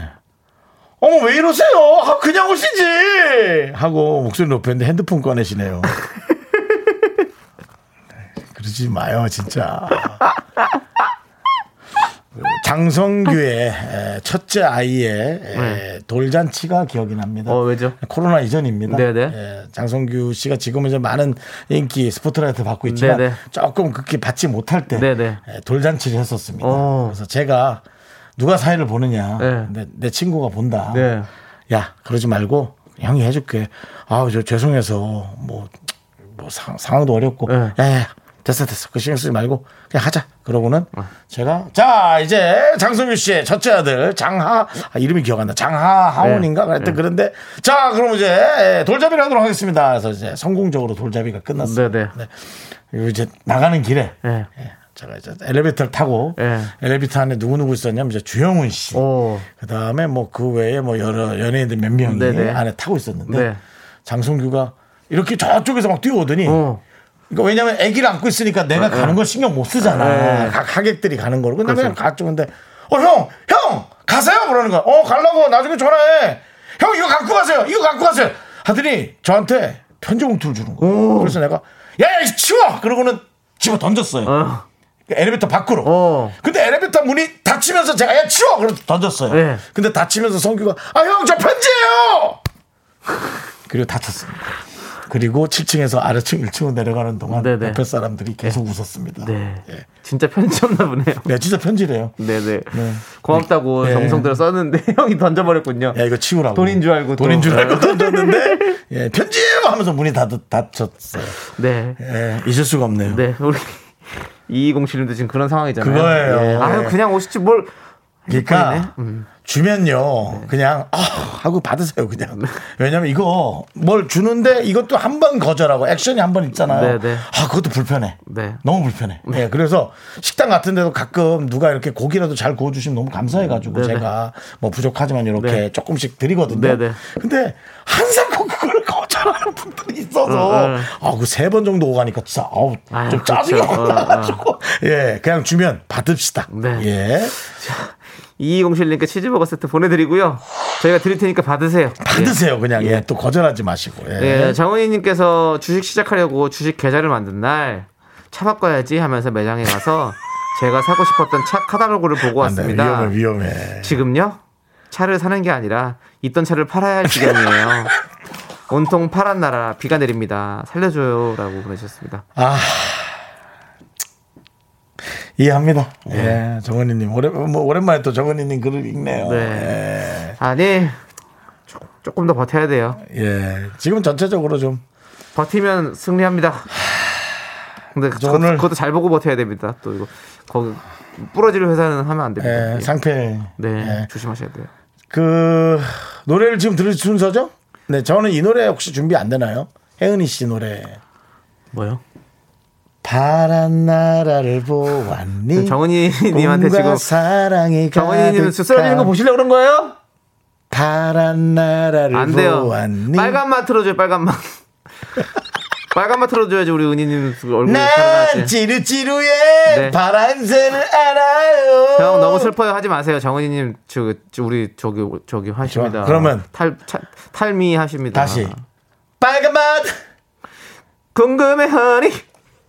어머 왜 이러세요? 아, 그냥 오시지 하고 목소리 높였는데 핸드폰 꺼내시네요. 네, [laughs] 그러지 마요 진짜. [laughs] 그 장성규의 에, 첫째 아이의 에, 돌잔치가 기억이 납니다. 네. 어, 왜죠? 코로나 이전입니다. 네네. 예, 장성규 씨가 지금은 이제 많은 인기 스포트라이트 받고 있지만 네네. 조금 그렇게 받지 못할 때 네네. 예, 돌잔치를 했었습니다. 어. 그래서 제가 누가 사회를 보느냐, 네. 내, 내 친구가 본다. 네. 야 그러지 말고 형이 해줄게. 아우 저 죄송해서 뭐, 뭐 상, 상황도 어렵고 네. 야 야 됐어 됐어 그 신경 쓰지 말고 그냥 하자. 그러고는 어. 제가 자 이제 장성규 씨의 첫째 아들 장하 아, 이름이 기억 안 나. 장하 하원인가 네. 그랬던 그런데 자 그럼 이제 돌잡이를 하도록 하겠습니다. 그래서 이제 성공적으로 돌잡이가 끝났어요. 네네. 네. 그리고 이제 나가는 길에 네. 예, 제가 이제 엘리베이터를 타고 예. 엘리베이터 안에 누구 누구 있었냐면 이제 주영훈 씨. 오. 그 다음에 뭐 그 외에 뭐 여러 연예인들 몇 명이 네네. 안에 타고 있었는데 네. 장성규가 이렇게 저쪽에서 막 뛰어오더니 어. 그러니까 왜냐면 아기를 안고 있으니까 내가 가는 걸 신경 못 쓰잖아. 네. 가, 하객들이 가는 거로. 근데 그냥. 갔죠. 근데 어 형, 형 가세요 그러는 거야. 어 가려고 나중에 전화해. 형 이거 갖고 가세요. 이거 갖고 가세요. 하더니 저한테 편지 봉투를 주는 거야. 그래서 내가 야야 치워. 그러고는 집어 던졌어요. 어. 엘리베이터 밖으로. 어. 근데 엘리베이터 문이 닫히면서 제가 야 치워. 그래서 던졌어요. 네. 근데 닫히면서 성규가 아 형 저 편지예요. 그리고 닫혔습니다. 그리고 7층에서 아래층 1층으로 내려가는 동안 네네. 옆에 사람들이 계속 웃었습니다. 네. 예. 진짜 편지였나 보네요. 네, 진짜 편지래요. 네네. 네. 고맙다고 네. 정성 들여 썼는데 [laughs] 형이 던져버렸군요. 야 이거 치우라고. 돈인 줄 알고 또. 돈인 줄 알고 던졌는데 예, 편지예요 하면서 문이 닫, 닫혔어요. 네. 예, 잊을 수가 없네요. 네. 우리 [laughs] 2207님도 지금 그런 상황이잖아요. 그거예요. 예. 아유, 네. 그냥 오시지 뭘. 그러니까. 음. 주면요 그냥 아 하고 받으세요 그냥 왜냐면 이거 뭘 주는데 이것도 한 번 거절하고 액션이 한 번 있잖아요 네, 네. 아 그것도 불편해 네. 너무 불편해 예, 그래서 식당 같은 데도 가끔 누가 이렇게 고기라도 잘 구워 주시면 너무 감사해 가지고 네, 네. 제가 뭐 부족하지만 이렇게 네. 조금씩 드리거든요 네, 네. 근데 항상 그- 그걸 [laughs] 거절하는 분들이 있어서 어, 어. 아그 세 번 정도 오가니까 진짜 아우 아유, 좀 짜증이 그렇죠. 어, 올라가지고 [laughs] 예 그냥 주면 받읍시다 네. 예 2207님께 치즈버거 세트 보내드리고요. 저희가 드릴 테니까 받으세요. 받으세요 그냥 예. 또 거절하지 마시고 예. 예, 정은희님께서 주식 시작하려고 주식 계좌를 만든 날 차 바꿔야지 하면서 매장에 가서 [laughs] 제가 사고 싶었던 차 카탈로그를 보고 왔습니다. 위험해 위험해 지금요? 차를 사는 게 아니라 있던 차를 팔아야 할 지경이에요. [laughs] 온통 파란 나라 비가 내립니다. 살려줘요라고 보내주셨습니다. 아 이해합니다 예 정은희님 오래, 뭐 오랜만에 또 정은희님 글을 읽네요 네. 아니 조- 조금 더 버텨야 돼요. 예. 예. 지금 전체적으로 좀 버티면 승리합니다. 근데 저 오늘- 그것도 잘 보고 버텨야 됩니다. 또 이거 거기 부러질 회사는 하면 안 됩니다. 예, 예. 상패 네, 예. 조심하셔야 돼요. 그 노래를 지금 들을 순서죠? 네, 저는 이 노래 혹시 준비 안 되나요? 혜은이 씨 노래. 뭐요? 파란 나라를 보았니? 정은이님한테 꿈과 지금 사랑이 정은이님 가득한 쓰러지는 거 보시려고 그런 거예요? 파란 나라를 안 돼요. 보았니? 빨간 맛 틀어줘요, 빨간 맛. [laughs] 빨간 맛 틀어줘야지 우리 은희님 얼굴 난. 찌루찌루의 네. 파란색을 알아요. 형 너무 슬퍼요 하지 마세요 정은이님 저, 저 우리 저기 저기 하십니다. 좋아. 그러면 탈 차- 탈미 하십니다. 다시 빨간 맛 궁금해 하니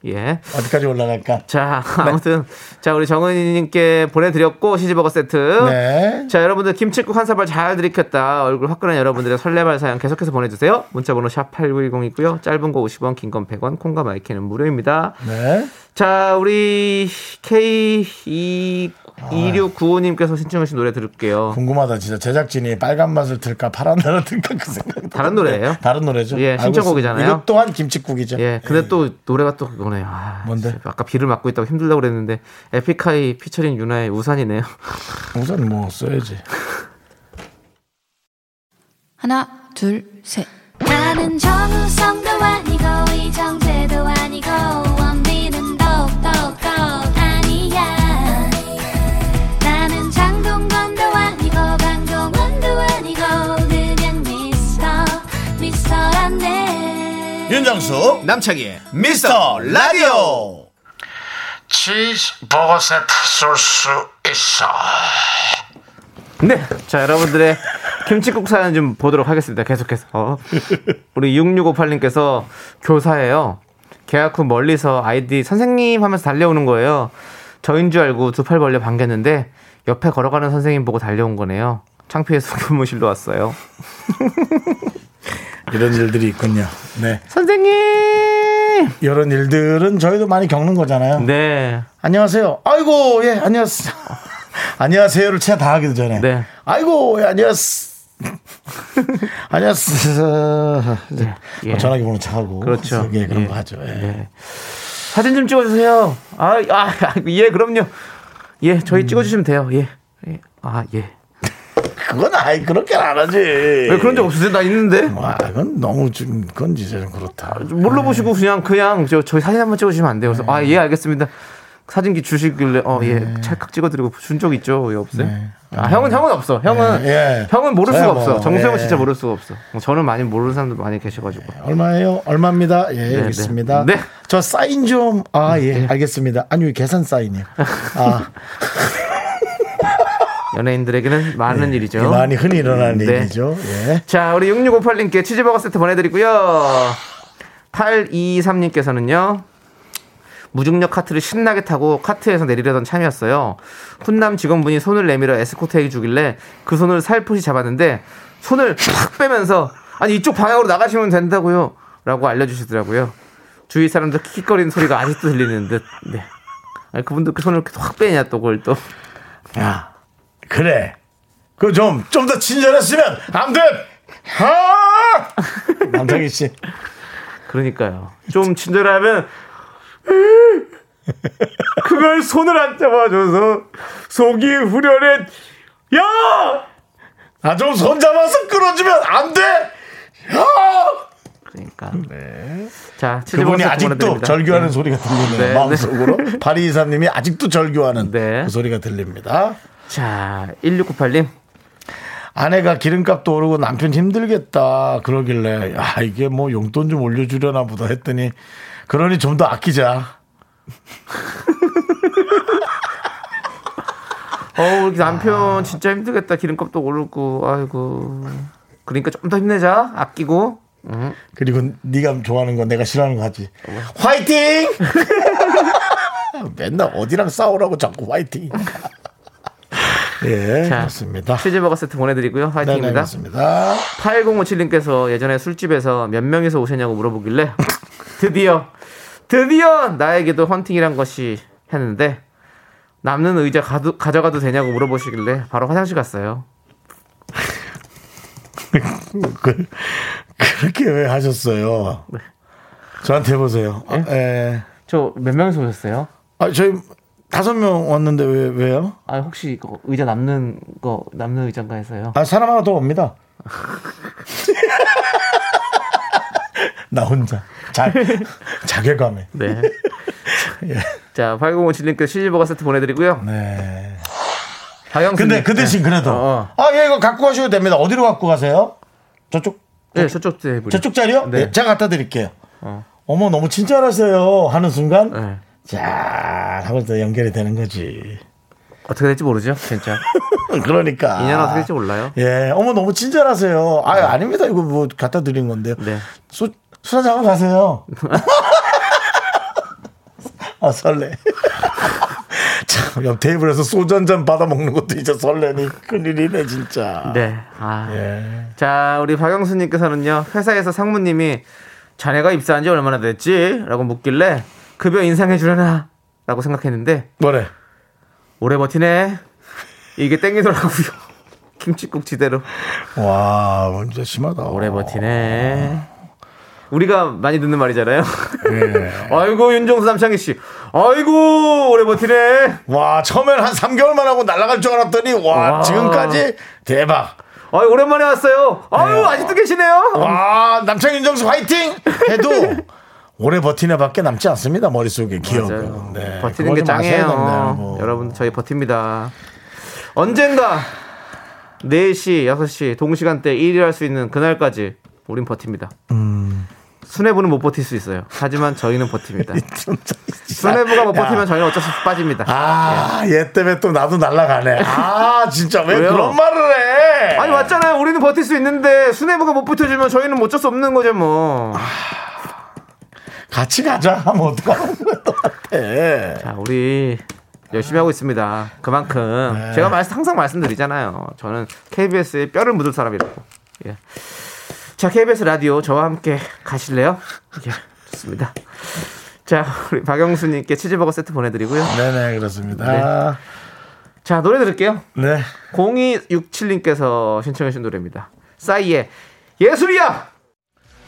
예. 어디까지 올라갈까? 자 아무튼 자 우리 정은이 님께 보내 드렸고 시즈버거 세트. 네. 자 여러분들 김치국 한 사발 잘 들이켰다 얼굴 화끈한 여러분들의 설레발 사연 계속해서 보내 주세요 문자 번호 샵 8910 있고요 짧은 거 50원 긴 건 100원 콩과 마이크는 무료입니다 네. 자 우리 K2 2695님께서 신청하신 노래 들을게요. 궁금하다 진짜. 제작진이 빨간 맛을 들까 파란 나라 들까 그 생각이 다른 노래예요? 다른 노래죠. 예, 신청곡이잖아요. 이것 또한 김치국이죠. 예 근데 또 노래가 또 그거네요 아, 뭔데? 아까 비를 맞고 있다고 힘들다고 그랬는데 에픽하이 피처링 유나의 우산이네요. [laughs] 우선 뭐 써야지. 하나, 둘, 셋. 나는 정우성도 아니고 이정 윤정수 남창희 미스터 라디오 치즈버거 세트 쏠 수 있어 네. 자, 여러분들의 김치국 사연 좀 보도록 하겠습니다. 계속해서. 어. 우리 6658님께서 교사예요. 계약 후 멀리서 아이디 선생님 하면서 달려오는 거예요. 저인 줄 알고 두 팔 벌려 반겼는데 옆에 걸어가는 선생님 보고 달려온 거네요. 창피해서 [laughs] 교무실로 왔어요. 이런 일들이 있군요 네 선생님! 이런 일들은 저희도 많이 겪는 거잖아요 네. 안녕하세요 아이고 예 안녕하세요 [laughs] 안녕하세요를 채 다 하기도 전에 네. 아이고 예 안녕하세요 [laughs] 안녕하세요 예. 전화기 번호 차고 그렇죠. 예, 그런 예. 거 하죠 예. 네. 사진 좀 찍어주세요. 아, 아, 아, 예, 그럼요. 예, 저희 음. 찍어주시면 돼요. 예. 예. 아, 예. 그건 아이 그렇게 안 하지 왜 그런 적 없으세요? 나 있는데. 와, 그건 너무 좀 그건 진짜 좀 그렇다. 몰라보시고 그냥 그냥 저 저희 사진 한번 찍어주시면 안 돼요. 그래서 아 예 알겠습니다. 사진기 주시길래 어예 네. 찰칵 찍어드리고 준 적 있죠? 왜 없어요? 아, 형은 형은 없어. 형은 네, 예. 형은 모를 수가 뭐, 없어. 정수형은 예. 진짜 모를 수가 없어. 뭐 저는 많이 모르는 사람들 많이 계셔가지고. 얼마예요? 얼마입니다. 예, 여기 있습니다. 네. 저 사인 좀, 아, 예, 알겠습니다. 아니, 계산 사인이요. 아, [laughs] 연예인들에게는 많은 일이죠. 네. 많이 흔히 일어나는 네. 일이죠. 예. 자, 우리 6658님께 치즈버거 세트 보내드리고요. 823님께서는요. 무중력 카트를 신나게 타고 카트에서 내리려던 참이었어요. 훈남 직원분이 손을 내밀어 에스코트 해 주길래 그 손을 살포시 잡았는데 손을 확 빼면서 아니 이쪽 방향으로 나가시면 된다고요. 라고 알려주시더라고요. 주위 사람들 킥킥거리는 소리가 아직도 들리는 듯. 네. 아니, 그분도 그 손을 이렇게 확 빼냐 또 그걸 또. 야, 그래. 그 좀, 좀 더 친절했으면 안 돼! 아! 남창희 씨. 그러니까요. 좀 친절하면 그걸 손을 안 잡아줘서 속이 후련해. 야! 아, 좀 손 잡아서 끌어주면 안 돼! 야! 그러니까. 자, 치즈버거 그분이 아직도 보내드립니다. 절규하는 네. 소리가 들리네요. 네, 마음속으로. [laughs] 파리 이사님이 아직도 절규하는 네. 그 소리가 들립니다. 자, 1698님. 아내가 기름값도 오르고 남편 힘들겠다 그러길래 야 이게 뭐 용돈 좀 올려주려나 보다 했더니 그러니 좀 더 아끼자 [laughs] 어우, 남편 진짜 힘들겠다. 기름값도 오르고. 아이고. 그러니까 좀 더 힘내자. 아끼고. 그리고 네가 좋아하는 거 내가 싫어하는 거 하지 화이팅 [laughs] 맨날 어디랑 싸우라고 자꾸 화이팅 예 자, 맞습니다 치즈버거 세트 보내드리고요. 네, 네, 화이팅입니다. 맞습니다 8057님께서 예전에 술집에서 몇 명이서 오셨냐고 물어보길래 [laughs] 드디어 드디어 나에게도 헌팅이란 것이 했는데 남는 의자 가도, 가져가도 되냐고 물어보시길래 바로 화장실 갔어요. [laughs] 그, 그렇게 왜 하셨어요 네. 저한테 해보세요 아, 예. 저몇 명이서 오셨어요? 아, 저희 다섯 명 왔는데 왜, 왜요? 아 혹시 이거 의자 남는 거 남는 의자인가 해서요. 아, 사람 하나 더 옵니다. [laughs] 나 혼자. 자, 자괴감에. 네. [laughs] 예. 자 8057님께 치즈버거 세트 보내드리고요. 네. 박영수 근데 그 대신 그래도. 어, 아, 예, 이거 갖고 가셔도 됩니다. 어디로 갖고 가세요? 저쪽, 네 저쪽 테이블. 저쪽 자리요? 네. 네. 제가 갖다 드릴게요. 어. 어머, 너무 친절하세요. 하는 순간. 네. 자, 하고 또 연결이 되는 거지. 어떻게 될지 모르죠, 진짜. [laughs] 그러니까. 인연 어떻게 될지 몰라요. 예, 어머, 너무 친절하세요. 아 아닙니다. 이거 뭐 갖다 드린 건데요. 네. 수, 하고 가세요. [laughs] 아, 설레. [laughs] 참, 옆 테이블에서 소주 한 잔 받아 먹는 것도 이제 설레니 큰일이네, 진짜. 네. 아. 예. 자, 우리 박영수님께서는요, 회사에서 상무님이 자네가 입사한 지 얼마나 됐지? 라고 묻길래, 급여 인상해 주려나? 라고 생각했는데, 뭐래? 오래 버티네. 이게 땡기더라고요. [laughs] 김치국 지대로. 와, 진짜 심하다. 오래 버티네. 우리가 많이 듣는 말이잖아요. 예. [laughs] 아이고, 윤정수 남창희 씨. 아이고, 오래 버티네. 와, 처음엔 한 3개월만 하고 날아갈 줄 알았더니, 와, 와. 지금까지 대박. 아유, 오랜만에 왔어요. 아유, 네. 아직도 계시네요. 와, 남창 윤정수 화이팅! 해도 오래 버티네 밖에 남지 않습니다, 머릿속에 기억은. 네, 버티는 게 짱이에요. 뭐. 여러분 저희 버팁니다. 언젠가 4시, 6시 동시간대 1위 할 수 있는 그날까지 우린 버팁니다. 음. 수뇌부는 못 버틸 수 있어요. 하지만 저희는 버팁니다. [laughs] 수뇌부가 못 야. 버티면 저희는 어쩔 수 없이 빠집니다. 아, 얘 때문에 또 나도 날아가네. 아, 진짜 왜 왜요? 그런 말을 해? 아니 맞잖아요. 우리는 버틸 수 있는데 수뇌부가 못 버텨주면 저희는 어쩔 수 없는 거죠 뭐. 같이 가자 하면 어떡하는 거야, 너한테. 자, 우리 열심히 하고 있습니다. 그만큼 네. 제가 말, 항상 말씀드리잖아요. 저는 KBS에 뼈를 묻을 사람이라고. 예. 자, KBS 라디오 저와 함께 가실래요? 예, 좋습니다. 자, 우리 박영수님께 치즈버거 세트 보내드리고요. 네네, 그렇습니다. 자, 노래 들을게요. 네. 0267님께서 신청해주신 노래입니다. 싸이의 예술이야!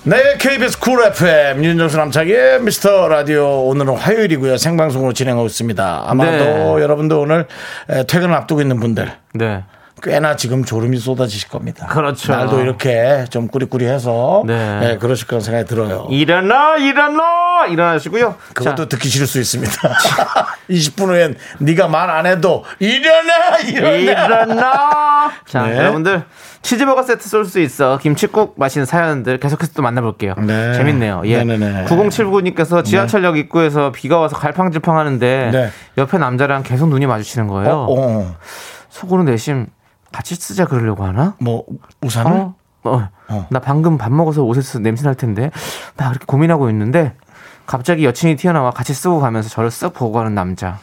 네, KBS 쿨 FM 윤정수 남창희의 미스터 라디오 오늘은 화요일이고요. 생방송으로 진행하고 있습니다. 아마도 네. 여러분도 오늘 에, 퇴근을 앞두고 있는 분들 네. 꽤나 지금 졸음이 쏟아지실 겁니다. 그렇죠. 날도 이렇게 좀 꾸리꾸리해서 네. 네, 그러실 거란 생각이 들어요. 일어나, 일어나! 일어나시고요. 그것도 자, 듣기 싫을 수 있습니다. [laughs] 20분 후엔 네가 말 안 해도 일어나 일어나. 일어나. 자, 네. 여러분들 치즈버거 세트 쏠 수 있어. 김치국 마시는 사연들 계속해서 또 만나볼게요. 네. 재밌네요. 예. 네네네. 9079님께서 지하철역 입구에서 비가 와서 갈팡질팡 하는데 네. 옆에 남자랑 계속 눈이 마주치는 거예요. 어, 어. 속으로 내심 같이 쓰자 그러려고 하나? 뭐 우산을? 어? 어. 어. 나 방금 밥 먹어서 옷에서 냄새 날 텐데 나 그렇게 고민하고 있는데 갑자기 여친이 튀어나와 같이 쓰고 가면서 저를 쓱 보고 가는 남자.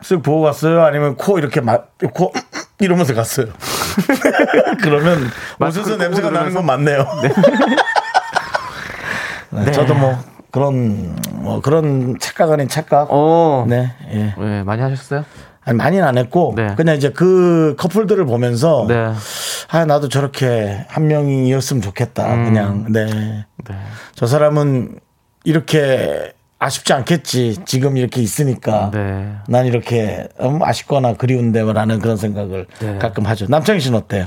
쓱 보고 갔어요? 아니면 코 이렇게 막, 코 이러면서 갔어요? [laughs] 그러면 마스크 옷에서 꾹 냄새가 나는 건 맞네요. [laughs] 네, 저도 뭐 그런 뭐 그런 착각 아닌 착각. 어. 네, 예. 네, 많이 하셨어요? 아니 많이는 안 했고 네. 그냥 이제 그 커플들을 보면서 네. 아 나도 저렇게 한 명이었으면 좋겠다. 음. 그냥 네. 네. 저 사람은 이렇게 아쉽지 않겠지. 지금 이렇게 있으니까. 네. 난 이렇게 음, 아쉽거나 그리운데라는 그런 생각을 네. 가끔 하죠. 남창희 씨는 어때요?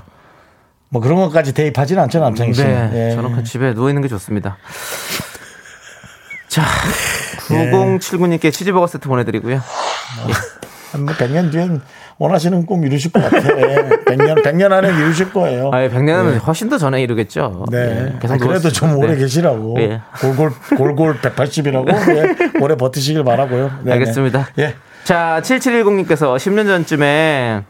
뭐 그런 것까지 대입하지는 않죠, 남창희 씨는. 네, 예. 저는 그 집에 누워 있는 게 좋습니다. 자, [laughs] 9079님께 치즈버거 세트 보내드리고요. [laughs] 한뭐 100년 뒤엔 원하시는 꿈 이루실 것 같아요. 예. 100년, 100년 안에 이루실 거예요. 아, 100년은 훨씬 더 전에 이루겠죠. 네. 예, 아, 그래도 좀 오래 네. 계시라고. 예. 골골, 골골 180이라고. 예. 오래 버티시길 바라고요. 네네. 알겠습니다. 예. 자, 7710님께서 10년 전쯤에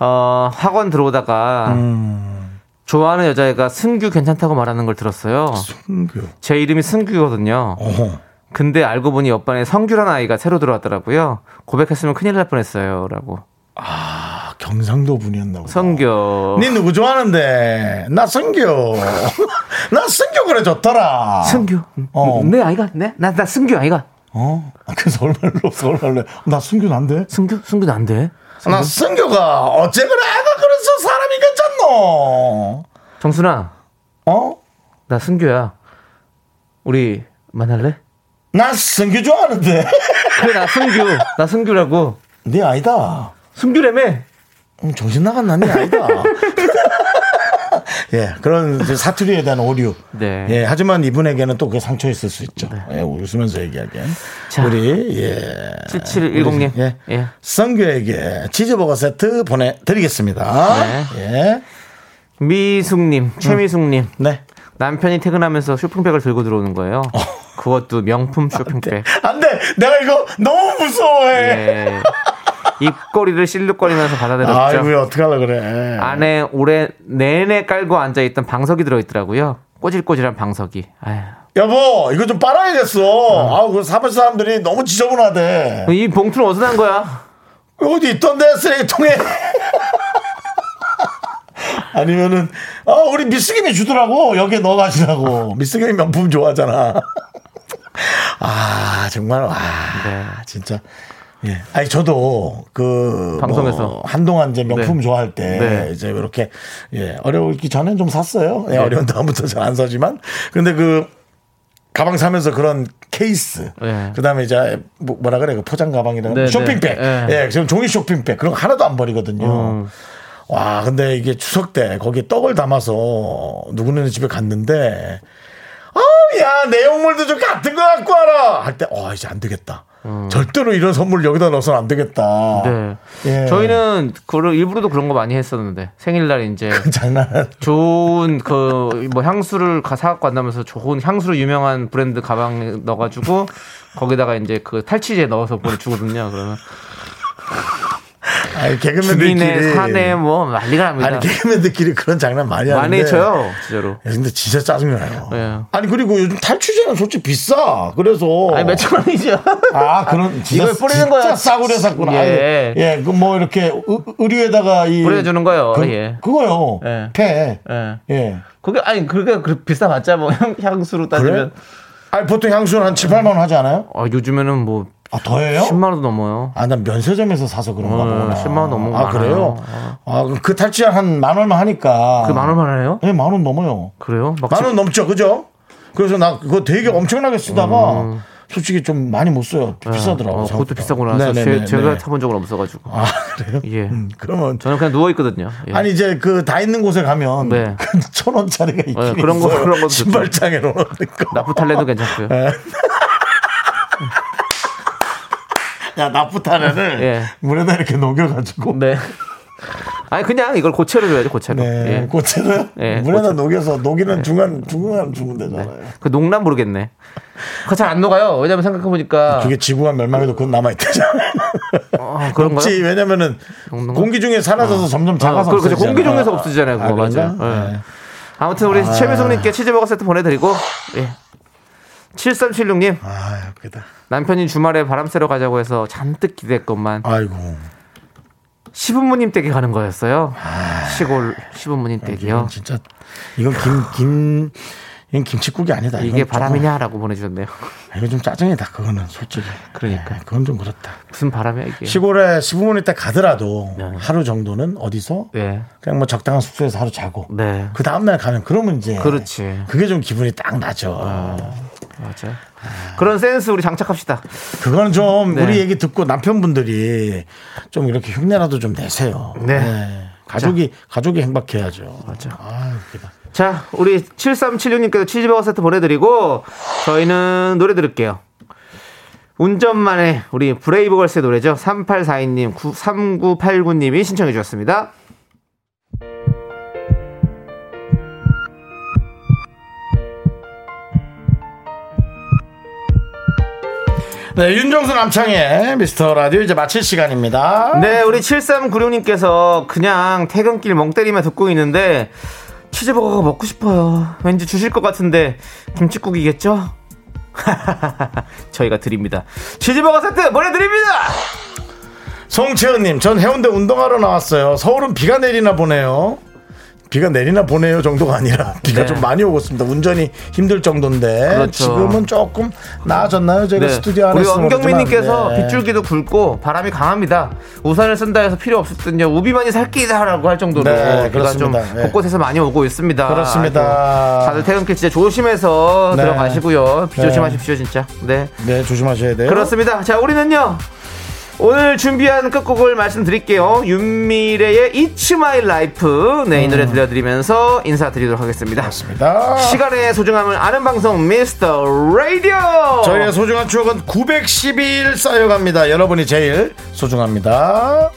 어, 학원 들어오다가 음. 좋아하는 여자애가 승규 괜찮다고 말하는 걸 들었어요. 승규. 제 이름이 승규거든요. 어허. 근데 알고 보니 옆반에 성규라는 아이가 새로 들어왔더라고요. 고백했으면 큰일 날 뻔했어요.라고. 아, 경상도 분이었나 보다. 성규. 니 누구 좋아하는데? 나 승규. [laughs] 나 승규 그래 좋더라. 승규. 어. 네 아이가. 네. 나, 나 승규 아이가. 어? 아, 그 서울말로 서울말로. 나 승규 난데? 승규 안 돼. 나 승규가 어째 그래? 애가 그래서 사람이 괜찮노? 정순아. 어? 나 승규야. 우리 만날래? 나 승규 좋아하는데. [laughs] 그래 나 승규. 나 승규라고. 네 아니다. 승규라며. 음, 정신 나갔나? 네 아니다. [laughs] 예, 그런 사투리에 대한 오류. 네. 예, 하지만 이분에게는 또 그게 상처 있을 수 있죠. 예, 웃으면서 얘기하기엔. 자. 우리, 예. 7710님. 예. 예. 성규에게 치즈버거 세트 보내드리겠습니다. 네. 예. 미숙님, 최미숙님. 네. 남편이 퇴근하면서 쇼핑백을 들고 들어오는 거예요. 그것도 명품 쇼핑백. 안 돼! 내가 이거 너무 무서워해! 예. 입꼬리를 실룩거리면서 받아들였죠. 아이고, 어떡하려 그래. 안에 올해 내내 깔고 앉아있던 방석이 들어있더라고요. 꼬질꼬질한 방석이. 아휴. 여보, 이거 좀 빨아야겠어. 아우, 그 사무 사람들이 너무 지저분하대. 이 봉투는 어디서 난 거야? 어디 있던데, 쓰레기통에. [laughs] 아니면은, 어, 우리 미스김이 주더라고. 여기에 넣어가시라고. [laughs] 미스김이 명품 좋아하잖아. 아, 정말, 와, 네. 진짜. 예. 아니, 저도 그. 방송에서. 뭐 한동안 이제 명품 네. 좋아할 때. 네. 이제 이렇게, 예, 어려우기 전엔 좀 샀어요. 네. 예, 어려운 다음부터 잘 안 사지만. 근데 그, 가방 사면서 그런 케이스, 네. 그다음에 이제 뭐- 뭐라 그래 그 포장 가방이라 네, 쇼핑백, 네. 예, 지금 종이 쇼핑백 그런 거 하나도 안 버리거든요. 음. 와, 근데 이게 추석 때 거기에 떡을 담아서 누구네 집에 갔는데, 아, 야 내용물도 좀 같은 거 갖고 와라 할 때, 어 이제 안 되겠다. 절대로 이런 선물 여기다 넣어서는 안 되겠다. 네. 예. 저희는 그런 일부러도 그런 거 많이 했었는데 생일날 이제 [laughs] 장난. 좋은 그 뭐 향수를 가 사갖고 간다면서 좋은 향수로 유명한 브랜드 가방에 넣어가지고 거기다가 이제 그 탈취제 넣어서 보내주거든요. 그러면 아니 개그맨들끼리 산에 뭐 난리가 납니다. 아니 개그맨들끼리 그런 장난 많이 하는데. 많이 쳐요, 진짜로. 야, 근데 진짜 짜증나요. 예. 아니 그리고 요즘 탈취제는 솔직히 비싸. 그래서 아니 몇천 원이죠. 아 그런 [laughs] 진짜, 이걸 뿌리는 진짜 거야. 싸구려 샀구나. 예. 예, 예, 그 뭐 이렇게 의- 의류에다가 이 뿌려주는 거요. 그, 예. 그거요. 예. 폐. 예. 예. 그게 아니 그게 그 비싸봤자 뭐 향, [laughs] 향수로 따지면 아니 보통 향수는 한 7, 8만 원 하지 않아요? 아, 요즘에는 뭐 아 더해요? 10만 원도 넘어요. 아, 난 면세점에서 사서 그런가 어, 보구나. 10만 원 넘는 거 아, 그래요? 많아요. 아, 그그 탈취 한만 원만 하니까. 그만 원만 해요? 예, 만원 넘어요. 그래요? 막만원 넘죠, 그죠? 그래서 나 그거 되게 엄청나게 쓰다가 솔직히 좀 많이 못 써요. 비싸더라고요. 어, 그것도. 비싸구나. 제, 가 네. 타본 적은 없어가지고. 아, 그래요? 예. 음, 그러면 저는 그냥 누워 있거든요. 예. 아니 이제 그 다 있는 곳에 가면 네. [laughs] 천 원짜리가 있긴 네, 그런 거- 있어요. 그런 것도 신발장에 넣는 거. 나프탈레도 괜찮고요. 예. 야 나프타렌을 예. 물에다 이렇게 녹여가지고 네. 아니 그냥 이걸 고체로 줘야죠 고체로. 네, 예. 고체로요? 예, 물에다 고체. 녹여서 녹이는 중간 중간 주면 되잖아요. 그 녹나 모르겠네. 그거 잘안 녹아요. 왜냐면 생각해 보니까 그게 지구가 멸망해도 그건 남아 있대잖아요. 어, 그런가요? 없지 왜냐면은 녹는? 공기 중에 사라져서 점점 작아서 어, 그렇죠. 공기 중에서 없어지잖아요. 그거 아, 그런가? 맞아요. 예. 네. 아무튼 우리 최미숙님께 치즈버거 세트 보내드리고 예. 7376님 아, 웃기다. 남편이 주말에 바람 쐬러 가자고 해서 잔뜩 기대했건만 아이고. 시부모님 댁에 가는 거였어요. 시골 시부모님 댁이요. 아, 이건 진짜 이건 김김 이건 김치국이 아니다. 이게 바람이냐라고 보내주셨네요. 조금- 이거 좀 짜증이다. 그거는 솔직히. 그러니까. 네, 그건 좀 그렇다. 무슨 바람이야 이게? 시골에 시부모님 댁 가더라도 네. 하루 정도는 어디서 네, 그냥 뭐 적당한 숙소에서 하루 자고 네, 그 다음날 가면 그러면 이제 그렇지. 그게 좀 기분이 딱 나죠. 맞아. 그런 센스 우리 장착합시다. 그거는 좀 네. 우리 얘기 듣고 남편분들이 좀 이렇게 흉내라도 좀 내세요. 네. 가족이 가족이 행복해야죠. 맞아. 아, 웃기다. 자, 우리 7376님께서 치즈버거 세트 보내드리고 저희는 노래 들을게요. 운전만의 우리 브레이브걸스의 노래죠. 3842님, 3989님이 신청해 주셨습니다. 네, 윤정수 남창의 미스터 라디오 이제 마칠 시간입니다. 네, 우리 7396님께서 그냥 퇴근길 멍 때리며 듣고 있는데 치즈버거가 먹고 싶어요. 왠지 주실 것 같은데 김치국이겠죠? [laughs] 저희가 드립니다. 치즈버거 세트 보내드립니다! 송채은님, 전 해운대 운동하러 나왔어요. 서울은 비가 내리나 보네요. 비가 내리나 보네요 정도가 아니라 [laughs] 비가 네. 좀 많이 오고 있습니다. 운전이 힘들 정도인데 그렇죠. 지금은 조금 나아졌나요? 저희가 네. 스튜디오 안에 우리 원경민님께서 네. 빗줄기도 굵고 바람이 강합니다. 우산을 쓴다 해서 필요 없을 땐요 우비만이 살기다라고 할 정도로 네, 비가 좀 그렇습니다. 네. 곳곳에서 많이 오고 있습니다. 그렇습니다. 아이고, 다들 퇴근길 진짜 조심해서 네. 들어가시고요. 비 네. 조심하십시오 진짜. 네. 네 조심하셔야 돼요. 그렇습니다. 자, 우리는요. 오늘 준비한 끝곡을 말씀드릴게요. 윤미래의 It's My Life. 네, 이 노래 들려드리면서 인사드리도록 하겠습니다. 그렇습니다. 시간의 소중함을 아는 방송 미스터 라디오. 저희의 소중한 추억은 912일 쌓여갑니다. 여러분이 제일 소중합니다.